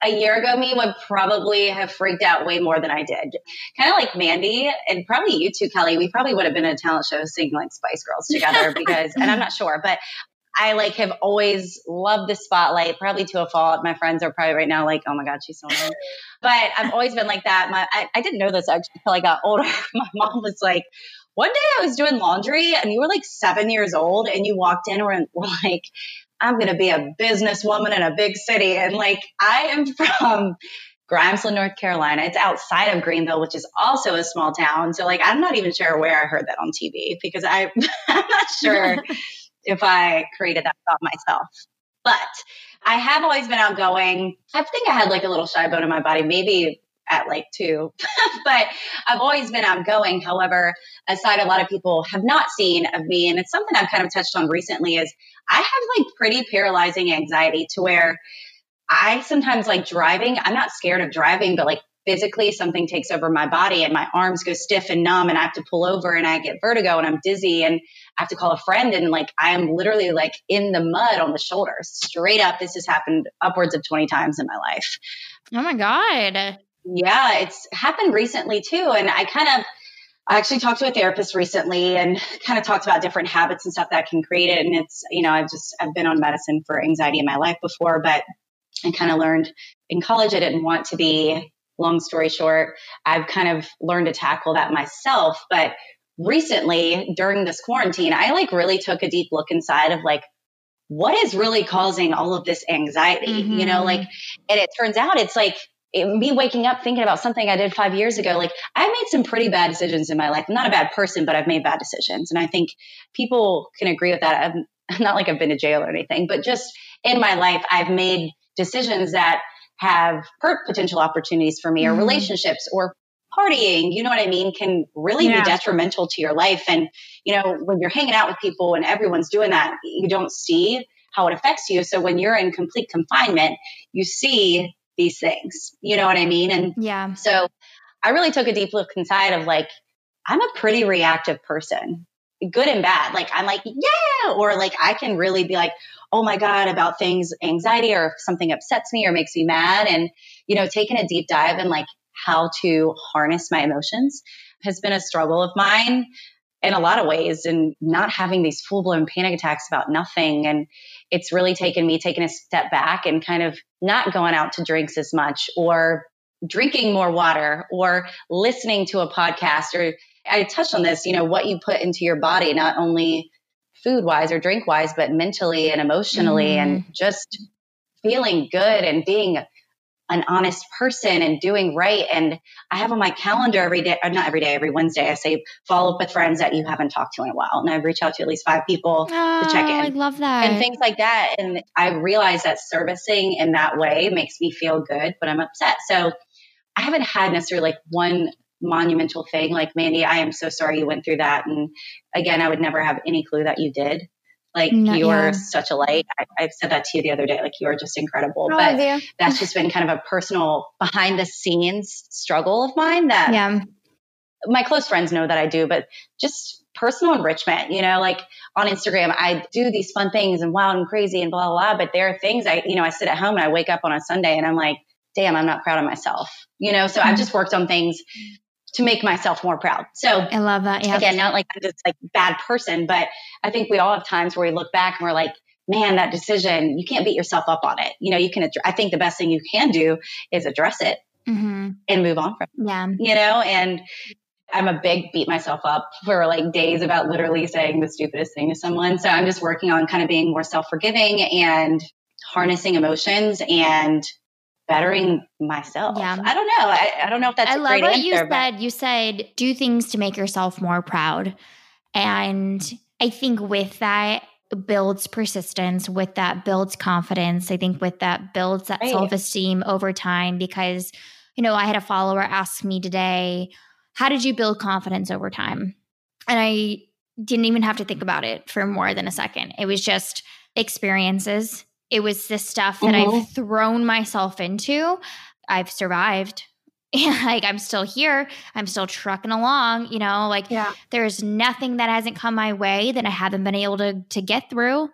Speaker 2: a year ago me would probably have freaked out way more than I did. Kind of like Mandy and probably you too, Kelly. We probably would have been in a talent show singing like Spice Girls together because, and I'm not sure, but I like have always loved the spotlight, probably to a fault. My friends are probably right now like, oh my God, she's so annoying. but I've always been like that. My, I, I didn't know this actually until I got older. My mom was like, one day I was doing laundry and you were like seven years old and you walked in and were like, I'm going to be a businesswoman in a big city. And like, I am from Grimesland, North Carolina. It's outside of Greenville, which is also a small town. So like, I'm not even sure where I heard that on TV because I, I'm not sure if I created that thought myself. But I have always been outgoing. I think I had like a little shy bone in my body, maybe at like two, but I've always been outgoing. However, aside a lot of people have not seen of me, and it's something I've kind of touched on recently is I have like pretty paralyzing anxiety to where I sometimes like driving. I'm not scared of driving, but like physically something takes over my body and my arms go stiff and numb and I have to pull over and I get vertigo and I'm dizzy and I have to call a friend and like I am literally like in the mud on the shoulders straight up. This has happened upwards of 20 times in my life.
Speaker 1: Oh my God.
Speaker 2: Yeah, it's happened recently too. And I kind of, I actually talked to a therapist recently and kind of talked about different habits and stuff that can create it. And it's, you know, I've just, I've been on medicine for anxiety in my life before, but I kind of learned in college I didn't want to be, long story short, I've kind of learned to tackle that myself. But recently during this quarantine, I like really took a deep look inside of like, what is really causing all of this anxiety? Mm-hmm. You know, mm-hmm. like, and it turns out it's like, it, me waking up thinking about something I did five years ago, like I made some pretty bad decisions in my life. I'm not a bad person, but I've made bad decisions. And I think people can agree with that. I'm, not like I've been to jail or anything, but just in my life, I've made decisions that have hurt potential opportunities for me mm-hmm. or relationships or partying, you know what I mean, can really yeah. be detrimental to your life. And, you know, when you're hanging out with people and everyone's doing that, you don't see how it affects you. So when you're in complete confinement, you see these things. You know what I mean? And
Speaker 1: yeah.
Speaker 2: So I really took a deep look inside of like, I'm a pretty reactive person, good and bad. Like, I'm like, yeah, or like, I can really be like, oh my God, about things, anxiety, or if something upsets me or makes me mad. And, you know, taking a deep dive and like how to harness my emotions has been a struggle of mine in a lot of ways and not having these full blown panic attacks about nothing. And it's really taken me taking a step back and kind of not going out to drinks as much or drinking more water or listening to a podcast or I touched on this, you know, what you put into your body, not only food wise or drink wise, but mentally and emotionally, mm. and just feeling good and being an honest person and doing right. And I have on my calendar every day, not every day, every Wednesday, I say follow up with friends that you haven't talked to in a while. And I reach out to at least five people oh, to check in.
Speaker 1: I love that.
Speaker 2: And things like that. And I realize that servicing in that way makes me feel good, but I'm upset. So I haven't had necessarily like one monumental thing like Mandy, I am so sorry you went through that. And again, I would never have any clue that you did. Like Not you are such a light. I, have said that to you the other day. Like you are just incredible. Oh, but that's just been kind of a personal behind the scenes struggle of mine that yeah. my close friends know that I do, but just personal enrichment, you know, like on Instagram, I do these fun things and wild and crazy and blah, blah, blah. But there are things I, you know, I sit at home and I wake up on a Sunday and I'm like, damn, I'm not proud of myself, you know? So mm-hmm. I've just worked on things to make myself more proud. So
Speaker 1: I love that.
Speaker 2: Yeah. Again, not like I'm just like bad person, but I think we all have times where we look back and we're like, man, that decision, you can't beat yourself up on it. You know, you can, I think the best thing you can do is address it mm-hmm. and move on from it.
Speaker 1: Yeah.
Speaker 2: You know, and I'm a big beat myself up for like days about literally saying the stupidest thing to someone. So I'm just working on kind of being more self forgiving and harnessing emotions and bettering myself. Yeah. I don't know. I, I don't know if that's I love what answer,
Speaker 1: you said. You said do things to make yourself more proud. And I think with that builds persistence, with that builds confidence. I think with that builds that right. self-esteem over time because you know, I had a follower ask me today, how did you build confidence over time? And I didn't even have to think about it for more than a second. It was just experiences it was the stuff that mm-hmm. I've thrown myself into. I've survived. like I'm still here. I'm still trucking along, you know, like yeah. there's nothing that hasn't come my way that I haven't been able to to get through.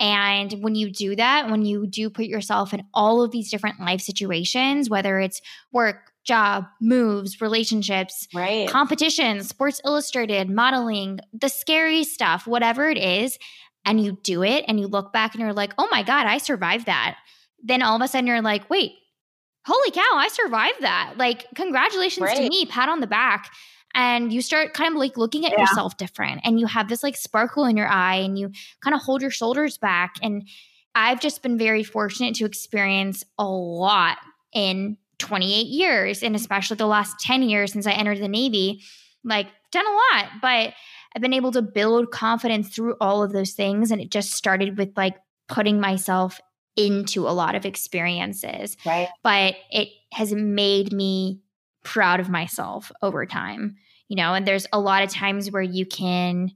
Speaker 1: And when you do that, when you do put yourself in all of these different life situations, whether it's work, job, moves, relationships,
Speaker 2: right.
Speaker 1: competitions, Sports Illustrated, modeling, the scary stuff, whatever it is, and you do it and you look back and you're like, oh my God, I survived that. Then all of a sudden you're like, wait, holy cow, I survived that. Like, congratulations right. to me, pat on the back. And you start kind of like looking at yeah. yourself different and you have this like sparkle in your eye and you kind of hold your shoulders back. And I've just been very fortunate to experience a lot in 28 years and especially the last 10 years since I entered the Navy. Like, done a lot, but I've been able to build confidence through all of those things. And it just started with like putting myself into a lot of experiences.
Speaker 2: Right.
Speaker 1: But it has made me proud of myself over time. You know, and there's a lot of times where you can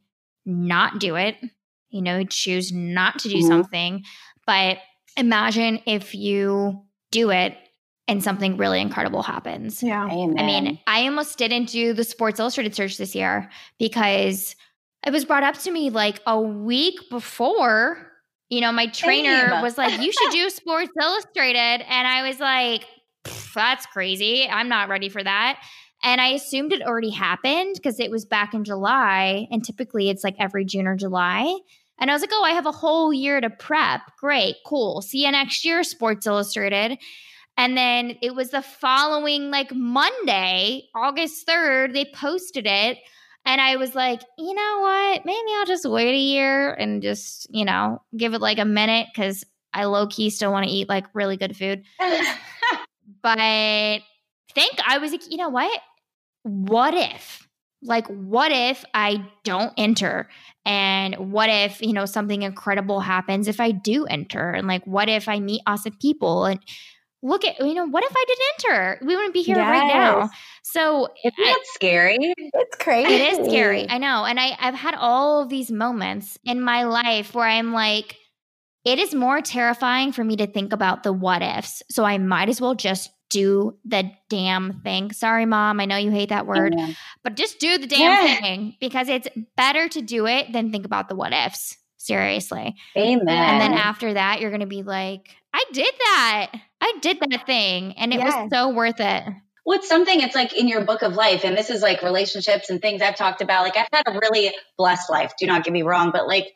Speaker 1: not do it, you know, choose not to do mm-hmm. something. But imagine if you do it and something really incredible happens.
Speaker 3: Yeah.
Speaker 1: Amen. I mean, I almost didn't do the Sports Illustrated search this year because it was brought up to me like a week before. You know, my trainer Same. was like, You should do Sports Illustrated. And I was like, That's crazy. I'm not ready for that. And I assumed it already happened because it was back in July. And typically it's like every June or July. And I was like, Oh, I have a whole year to prep. Great, cool. See you next year, Sports Illustrated. And then it was the following like Monday, August 3rd, they posted it. And I was like, you know what? Maybe I'll just wait a year and just, you know, give it like a minute because I low key still want to eat like really good food. but think I was like, you know what? What if? Like, what if I don't enter? And what if, you know, something incredible happens if I do enter? And like, what if I meet awesome people? And look at you know what if i didn't enter? We wouldn't be here yes. right now. So
Speaker 2: it's not scary?
Speaker 3: It's crazy
Speaker 1: it is scary i know and I, i've had all of these moments in my life where i'm like it is more terrifying for me to think about the what ifs. So i might as well just do the damn thing. Sorry mom i know you hate that word Amen. but just do the damn yeah. thing because it's better to do it than think about the what ifs seriously
Speaker 2: Amen.
Speaker 1: and then after that you're gonna be like I did that. I did that thing and it yes. was so worth it.
Speaker 2: Well, it's something it's like in your book of life, and this is like relationships and things I've talked about. Like I've had a really blessed life. Do not get me wrong, but like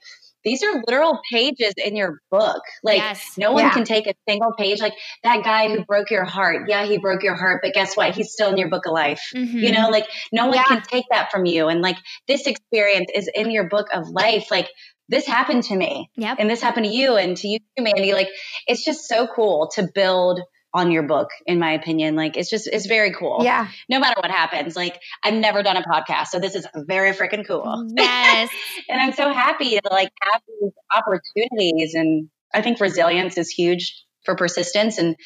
Speaker 2: these are literal pages in your book. Like
Speaker 1: Yes.
Speaker 2: no one
Speaker 3: Yeah.
Speaker 2: can take a single page. Like that guy who broke your heart. Yeah, he broke your heart, but guess what? He's still in your book of life.
Speaker 1: Mhm.
Speaker 2: You know, like no one
Speaker 3: Yeah.
Speaker 2: can take that from you. And like this experience is in your book of life. Like this happened to me
Speaker 1: Yep.
Speaker 2: and this happened to you and to you, Mandy. Like it's just so cool to build on your book, in my opinion. Like it's just, it's very cool.
Speaker 3: Yeah.
Speaker 2: No matter what happens. Like I've never done a podcast. So this is very freaking cool.
Speaker 1: Yes.
Speaker 2: and I'm so happy to like have these opportunities. And I think resilience is huge for persistence and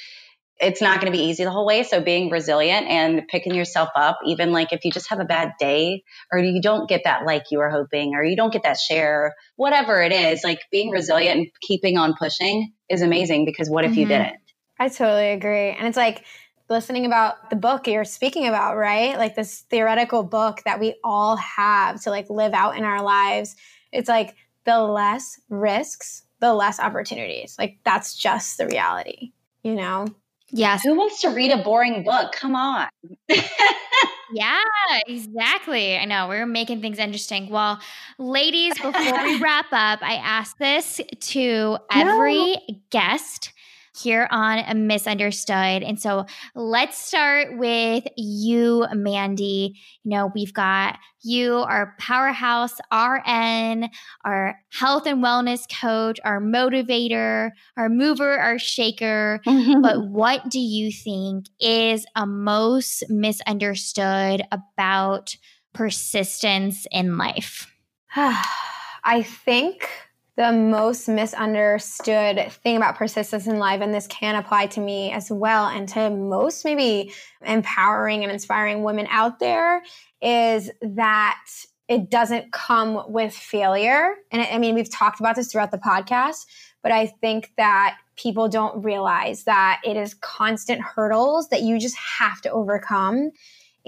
Speaker 2: it's not going to be easy the whole way. So being resilient and picking yourself up, even like if you just have a bad day or you don't get that like you were hoping or you don't get that share, whatever it is, like being resilient and keeping on pushing is amazing because what if you
Speaker 1: Mhm.
Speaker 2: didn't?
Speaker 3: I totally agree. And it's like listening about the book you're speaking about, right? Like this theoretical book that we all have to like live out in our lives. It's like the less risks, the less opportunities. Like that's just the reality, you know?
Speaker 1: Yes.
Speaker 2: Who wants to read a boring book? Come on.
Speaker 1: Yeah, exactly. I know we're making things interesting. Well, ladies, before we wrap up, I ask this to every guest here on Misunderstood. And so let's start with you, Mandy. You know, we've got you, our powerhouse RN, our health and wellness coach, our motivator, our mover, our shaker but what do you think is a most misunderstood about persistence in life?
Speaker 3: I think the most misunderstood thing about persistence in life, and this can apply to me as well, and to most maybe empowering and inspiring women out there, is that it doesn't come with failure. And I mean, we've talked about this throughout the podcast, but I think that people don't realize that it is constant hurdles that you just have to overcome.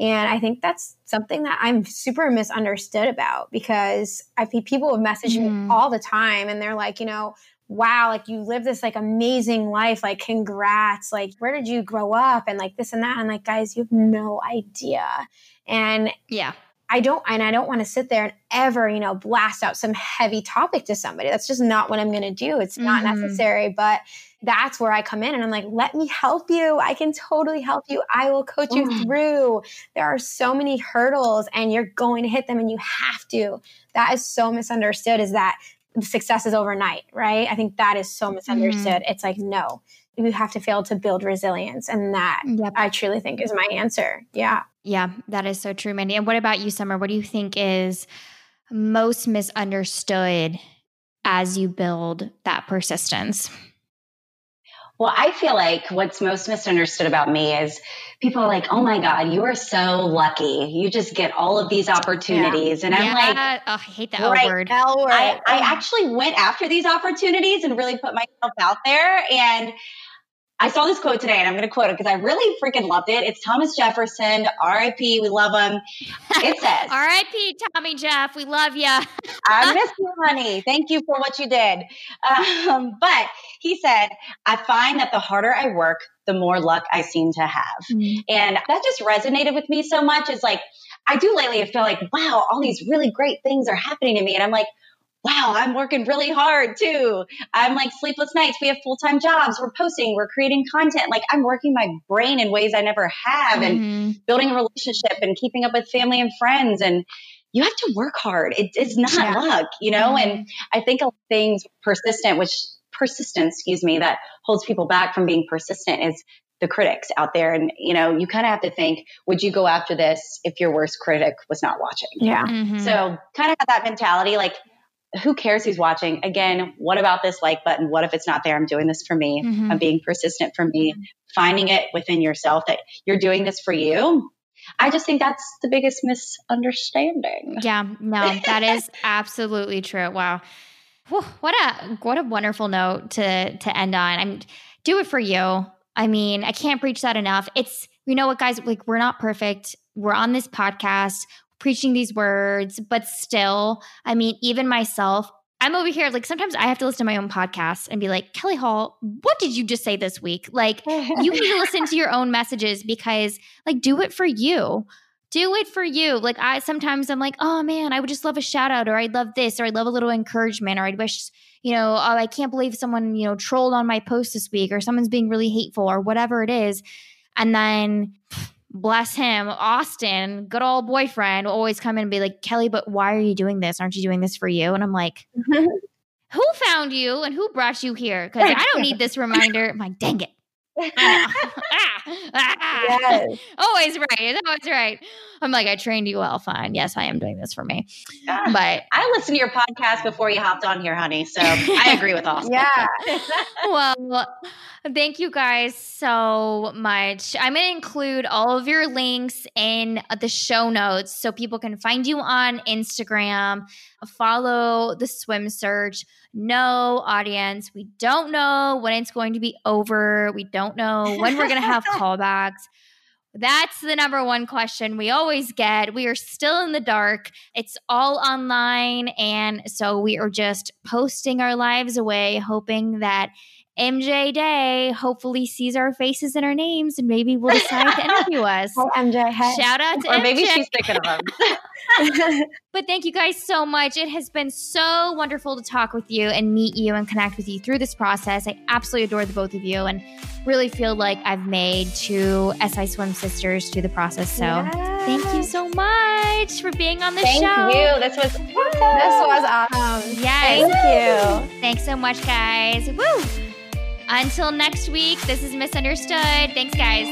Speaker 3: And I think that's something that I'm super misunderstood about because I people have messaged
Speaker 1: Mhm.
Speaker 3: me all the time and they're like, you know, wow, like you live this like amazing life. Like, congrats. Like, where did you grow up? And like this and that. And like, guys, you have no idea. And
Speaker 1: Yeah.
Speaker 3: I don't, and I don't want to sit there and ever, you know, blast out some heavy topic to somebody. That's just not what I'm going to do. It's not
Speaker 1: Mhm.
Speaker 3: necessary. But that's where I come in and I'm like, let me help you. I can totally help you. I will coach you
Speaker 2: Mm.
Speaker 3: through. There are so many hurdles and you're going to hit them and you have to. That is so misunderstood is that success is overnight, right? I think that is so misunderstood. It's like, no, you have to fail to build resilience. And that
Speaker 1: Yep.
Speaker 3: I truly think is my answer. Yeah.
Speaker 1: Yeah, that is so true, Mandy. And what about you, Summer? What do you think is most misunderstood as you build that persistence?
Speaker 2: Well, I feel like what's most misunderstood about me is people are like, oh my God, you are so lucky. You just get all of these opportunities. And I'm like,
Speaker 1: oh, I hate that
Speaker 2: Right.
Speaker 1: word.
Speaker 3: L word.
Speaker 2: I, I actually went after these opportunities and really put myself out there. And I saw this quote today and I'm going to quote it because I really freaking loved it. It's Thomas Jefferson, RIP, we love him. It says,
Speaker 1: R.I.P. Tommy Jeff. We love you.
Speaker 2: I miss you, honey. Thank you for what you did. Um, but he said, I find that the harder I work, the more luck I seem to have. And that just resonated with me so much. It's like, I do lately feel like, wow, all these really great things are happening to me. And I'm like, wow, I'm working really hard too. I'm like sleepless nights. We have full time jobs. We're posting, we're creating content. Like I'm working my brain in ways I never have and
Speaker 1: Mhm.
Speaker 2: building a relationship and keeping up with family and friends. And you have to work hard. It, it's not
Speaker 3: Yeah.
Speaker 2: luck, you know?
Speaker 1: Mhm.
Speaker 2: And I think of things persistent, which persistence, excuse me, that holds people back from being persistent is the critics out there. And, you know, you kind of have to think, would you go after this if your worst critic was not watching?
Speaker 3: yeah.
Speaker 1: Mhm.
Speaker 2: So kind of have that mentality, like, who cares who's watching? Again, what about this like button? What if it's not there? I'm doing this for me.
Speaker 1: Mhm.
Speaker 2: I'm being persistent for me, finding it within yourself that you're doing this for you. I just think that's the biggest misunderstanding.
Speaker 1: Yeah, no, that is absolutely true. Wow. Whew, what a what a wonderful note to to end on. I'm do it for you. I mean, I can't preach that enough. It's you know what guys, like we're not perfect. We're on this podcast preaching these words, but still, I mean, even myself, I'm over here like sometimes I have to listen to my own podcast and be like, "Kelly Hall, what did you just say this week?" Like you need to listen to your own messages because like do it for you do it for you. Like I sometimes I'm like, oh man, I would just love a shout out or I'd love this or I'd love a little encouragement or I'd wish, you know, oh, I can't believe someone, you know, trolled on my post this week or someone's being really hateful or whatever it is. And then bless him, Austin, good old boyfriend, will always come in and be like, Kelly, but why are you doing this? Aren't you doing this for you? And I'm like, who found you and who brought you here? Because I don't need this reminder. I'm like, dang it. ah, ah, yes. Always right. Always right. I'm like, I trained you well. Fine. Yes, I am doing this for me. Yeah. But
Speaker 2: I listened to your podcast before you hopped on here, honey. So I agree with Austin.
Speaker 3: yeah.
Speaker 1: well, thank you guys so much. I'm going to include all of your links in the show notes so people can find you on Instagram, follow the swim search no audience. We don't know when it's going to be over. We don't know when we're going to have callbacks. That's the number one question we always get. We are still in the dark. It's all online. And so we are just posting our lives away, hoping that MJ Day hopefully sees our faces and our names and maybe will decide to interview us.
Speaker 3: Oh, MJ. Hey.
Speaker 1: Shout out to
Speaker 2: or
Speaker 1: MJ.
Speaker 2: maybe she's thinking of them.
Speaker 1: but thank you guys so much. It has been so wonderful to talk with you and meet you and connect with you through this process. I absolutely adore the both of you and really feel like I've made two SI Swim sisters through the process. So yes. thank you so much for being on the
Speaker 2: thank
Speaker 1: show.
Speaker 2: Thank you. This was
Speaker 3: awesome. This was awesome.
Speaker 1: Yes.
Speaker 3: Thank
Speaker 1: you. Thanks so much, guys. Woo! Until next week, this is Misunderstood. Thanks, guys.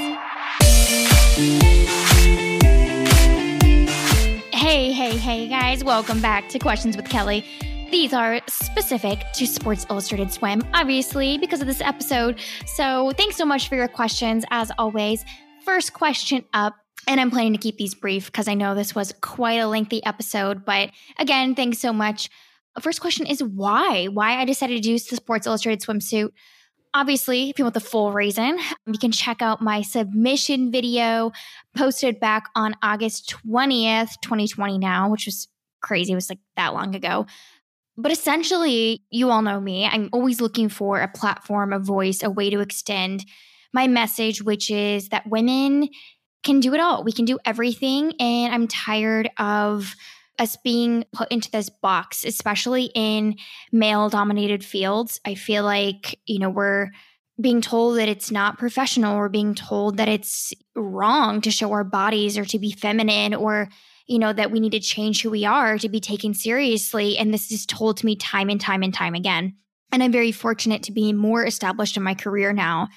Speaker 1: Hey, hey, hey, guys. Welcome back to Questions with Kelly. These are specific to Sports Illustrated Swim, obviously, because of this episode. So thanks so much for your questions, as always. First question up and I'm planning to keep these brief because I know this was quite a lengthy episode. But again, thanks so much. First question is why? Why I decided to do the Sports Illustrated swimsuit. Obviously, if you want the full reason, you can check out my submission video posted back on August 20th, 2020 now, which was crazy. It was like that long ago. But essentially, you all know me. I'm always looking for a platform, a voice, a way to extend my message, which is that women can do it all. We can do everything. And I'm tired of us being put into this box, especially in male dominated fields. I feel like, you know, we're being told that it's not professional. We're being told that it's wrong to show our bodies or to be feminine or you know that we need to change who we are to be taken seriously. And this is told to me time and time and time again. And i'm very fortunate to be more established in my career now.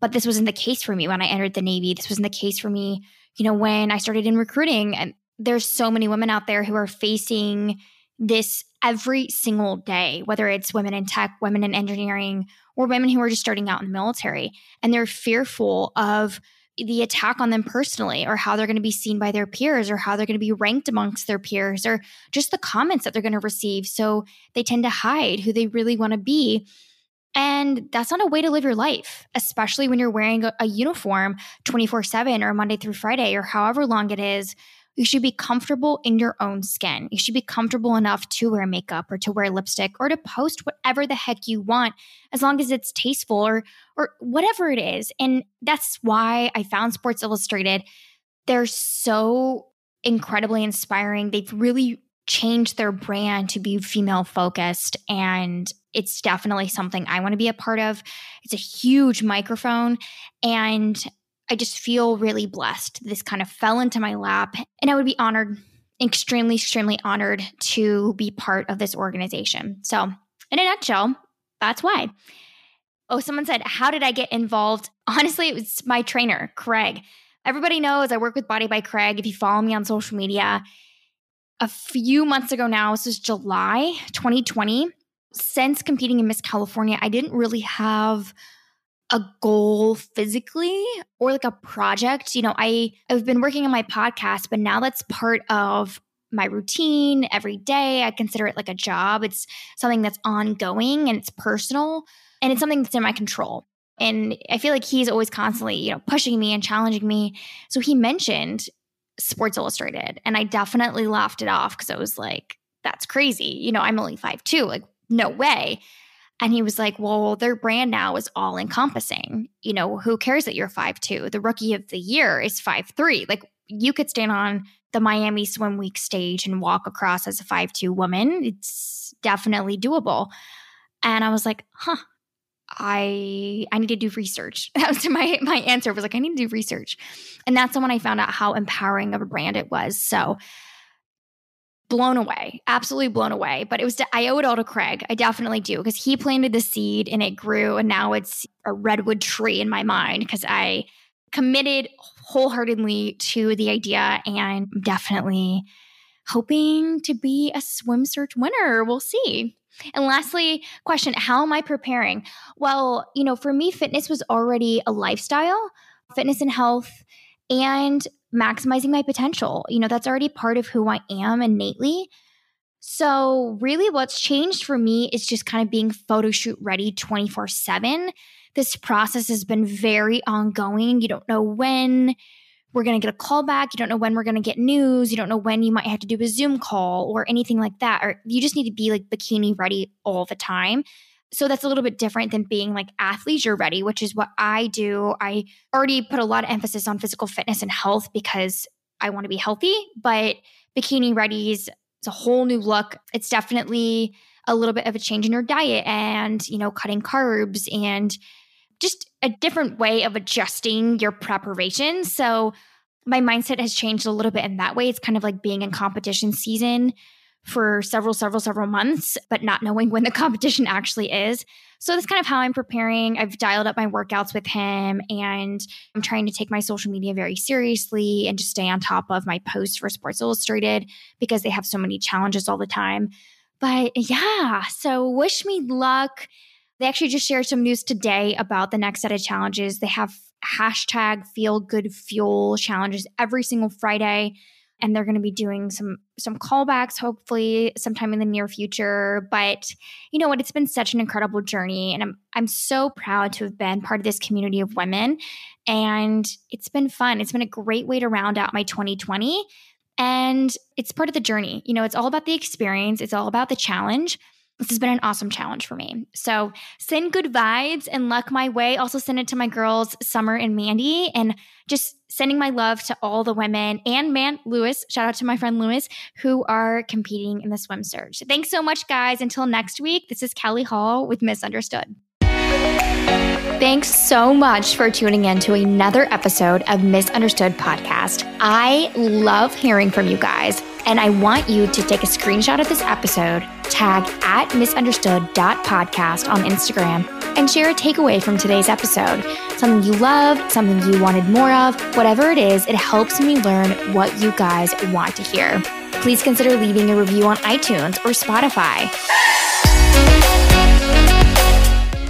Speaker 1: But this wasn't the case for me when i entered the navy. This wasn't the case for me you know when i started in recruiting. And there's so many women out there who are facing this every single day, whether it's women in tech, women in engineering, or women who are just starting out in the military. And they're fearful of the attack on them personally, or how they're going to be seen by their peers, or how they're going to be ranked amongst their peers, or just the comments that they're going to receive. So they tend to hide who they really want to be. And that's not a way to live your life, especially when you're wearing a, uniform 24 7 or Monday through Friday or however long it is you should be comfortable in your own skin. You should be comfortable enough to wear makeup or to wear lipstick or to post whatever the heck you want as long as it's tasteful or or whatever it is. And that's why I found Sports Illustrated. They're so incredibly inspiring. They've really changed their brand to be female focused and it's definitely something I want to be a part of. It's a huge microphone and I just feel really blessed. This kind of fell into my lap, and I would be honored, extremely, extremely honored to be part of this organization. So, in a nutshell, that's why. Oh, someone said, How did I get involved? Honestly, it was my trainer, Craig. Everybody knows I work with Body by Craig. If you follow me on social media, a few months ago now, this is July 2020. Since competing in Miss California, I didn't really have a goal physically or like a project. You know, I I've been working on my podcast, but now that's part of my routine every day. I consider it like a job. It's something that's ongoing and it's personal and it's something that's in my control. And I feel like he's always constantly, you know, pushing me and challenging me. So he mentioned Sports Illustrated and I definitely laughed it off because I was like, that's crazy. You know, I'm only five two. Like, no way. And he was like, well, their brand now is all encompassing. You know, who cares that you're five two? The rookie of the year is five three. Like, you could stand on the Miami Swim Week stage and walk across as a five-two woman. It's definitely doable. And I was like, huh, I I need to do research. That was my my answer was like I need to do research. And that's when I found out how empowering of a brand it was. So blown away, absolutely blown away. But it was, I owe it all to Craig. I definitely do because he planted the seed and it grew and now it's a redwood tree in my mind because I committed wholeheartedly to the idea and definitely hoping to be a swim search winner. We'll see. And lastly, question How am I preparing? Well, you know, for me, fitness was already a lifestyle, fitness and health, and maximizing my potential. You know, that's already part of who I am innately. So, really, what's changed for me is just kind of being photo shoot ready 24 7. This process has been very ongoing. You don't know when we're going to get a call back. You don't know when we're going to get news. You don't know when you might have to do a Zoom call or anything like that. Or you just need to be like bikini ready all the time. So that's a little bit different than being like athleisure ready, which is what I do. I already put a lot of emphasis on physical fitness and health because I want to be healthy, but bikini ready is a whole new look. It's definitely a little bit of a change in your diet and, you know, cutting carbs and just a different way of adjusting your preparation. So my mindset has changed a little bit in that way. It's kind of like being in competition season for several, several, several months, but not knowing when the competition actually is. So that's kind of how I'm preparing. I've dialed up my workouts with him and I'm trying to take my social media very seriously and just stay on top of my posts for Sports Illustrated because they have so many challenges all the time. But yeah, so wish me luck. They actually just shared some news today about the next set of challenges. They have hashtag feel good fuel challenges every single Friday and they're going to be doing some some callbacks hopefully sometime in the near future. But you know what? It's been such an incredible journey and I'm I'm so proud to have been part of this community of women. And it's been fun. It's been a great way to round out my 2020 and it's part of the journey. You know it's all about the experience. It's all about the challenge this has been an awesome challenge for me. So send good vibes and luck my way. Also send it to my girls, Summer and Mandy, and just sending my love to all the women and man, Lewis. Shout out to my friend Lewis, who are competing in the swim search. Thanks so much, guys. Until next week, this is Kelly Hall with Misunderstood. Thanks so much for tuning in to another episode of Misunderstood Podcast. I love hearing from you guys, and I want you to take a screenshot of this episode, tag at misunderstood.podcast on Instagram, and share a takeaway from today's episode. Something you loved, something you wanted more of, whatever it is, it helps me learn what you guys want to hear. Please consider leaving a review on iTunes or Spotify.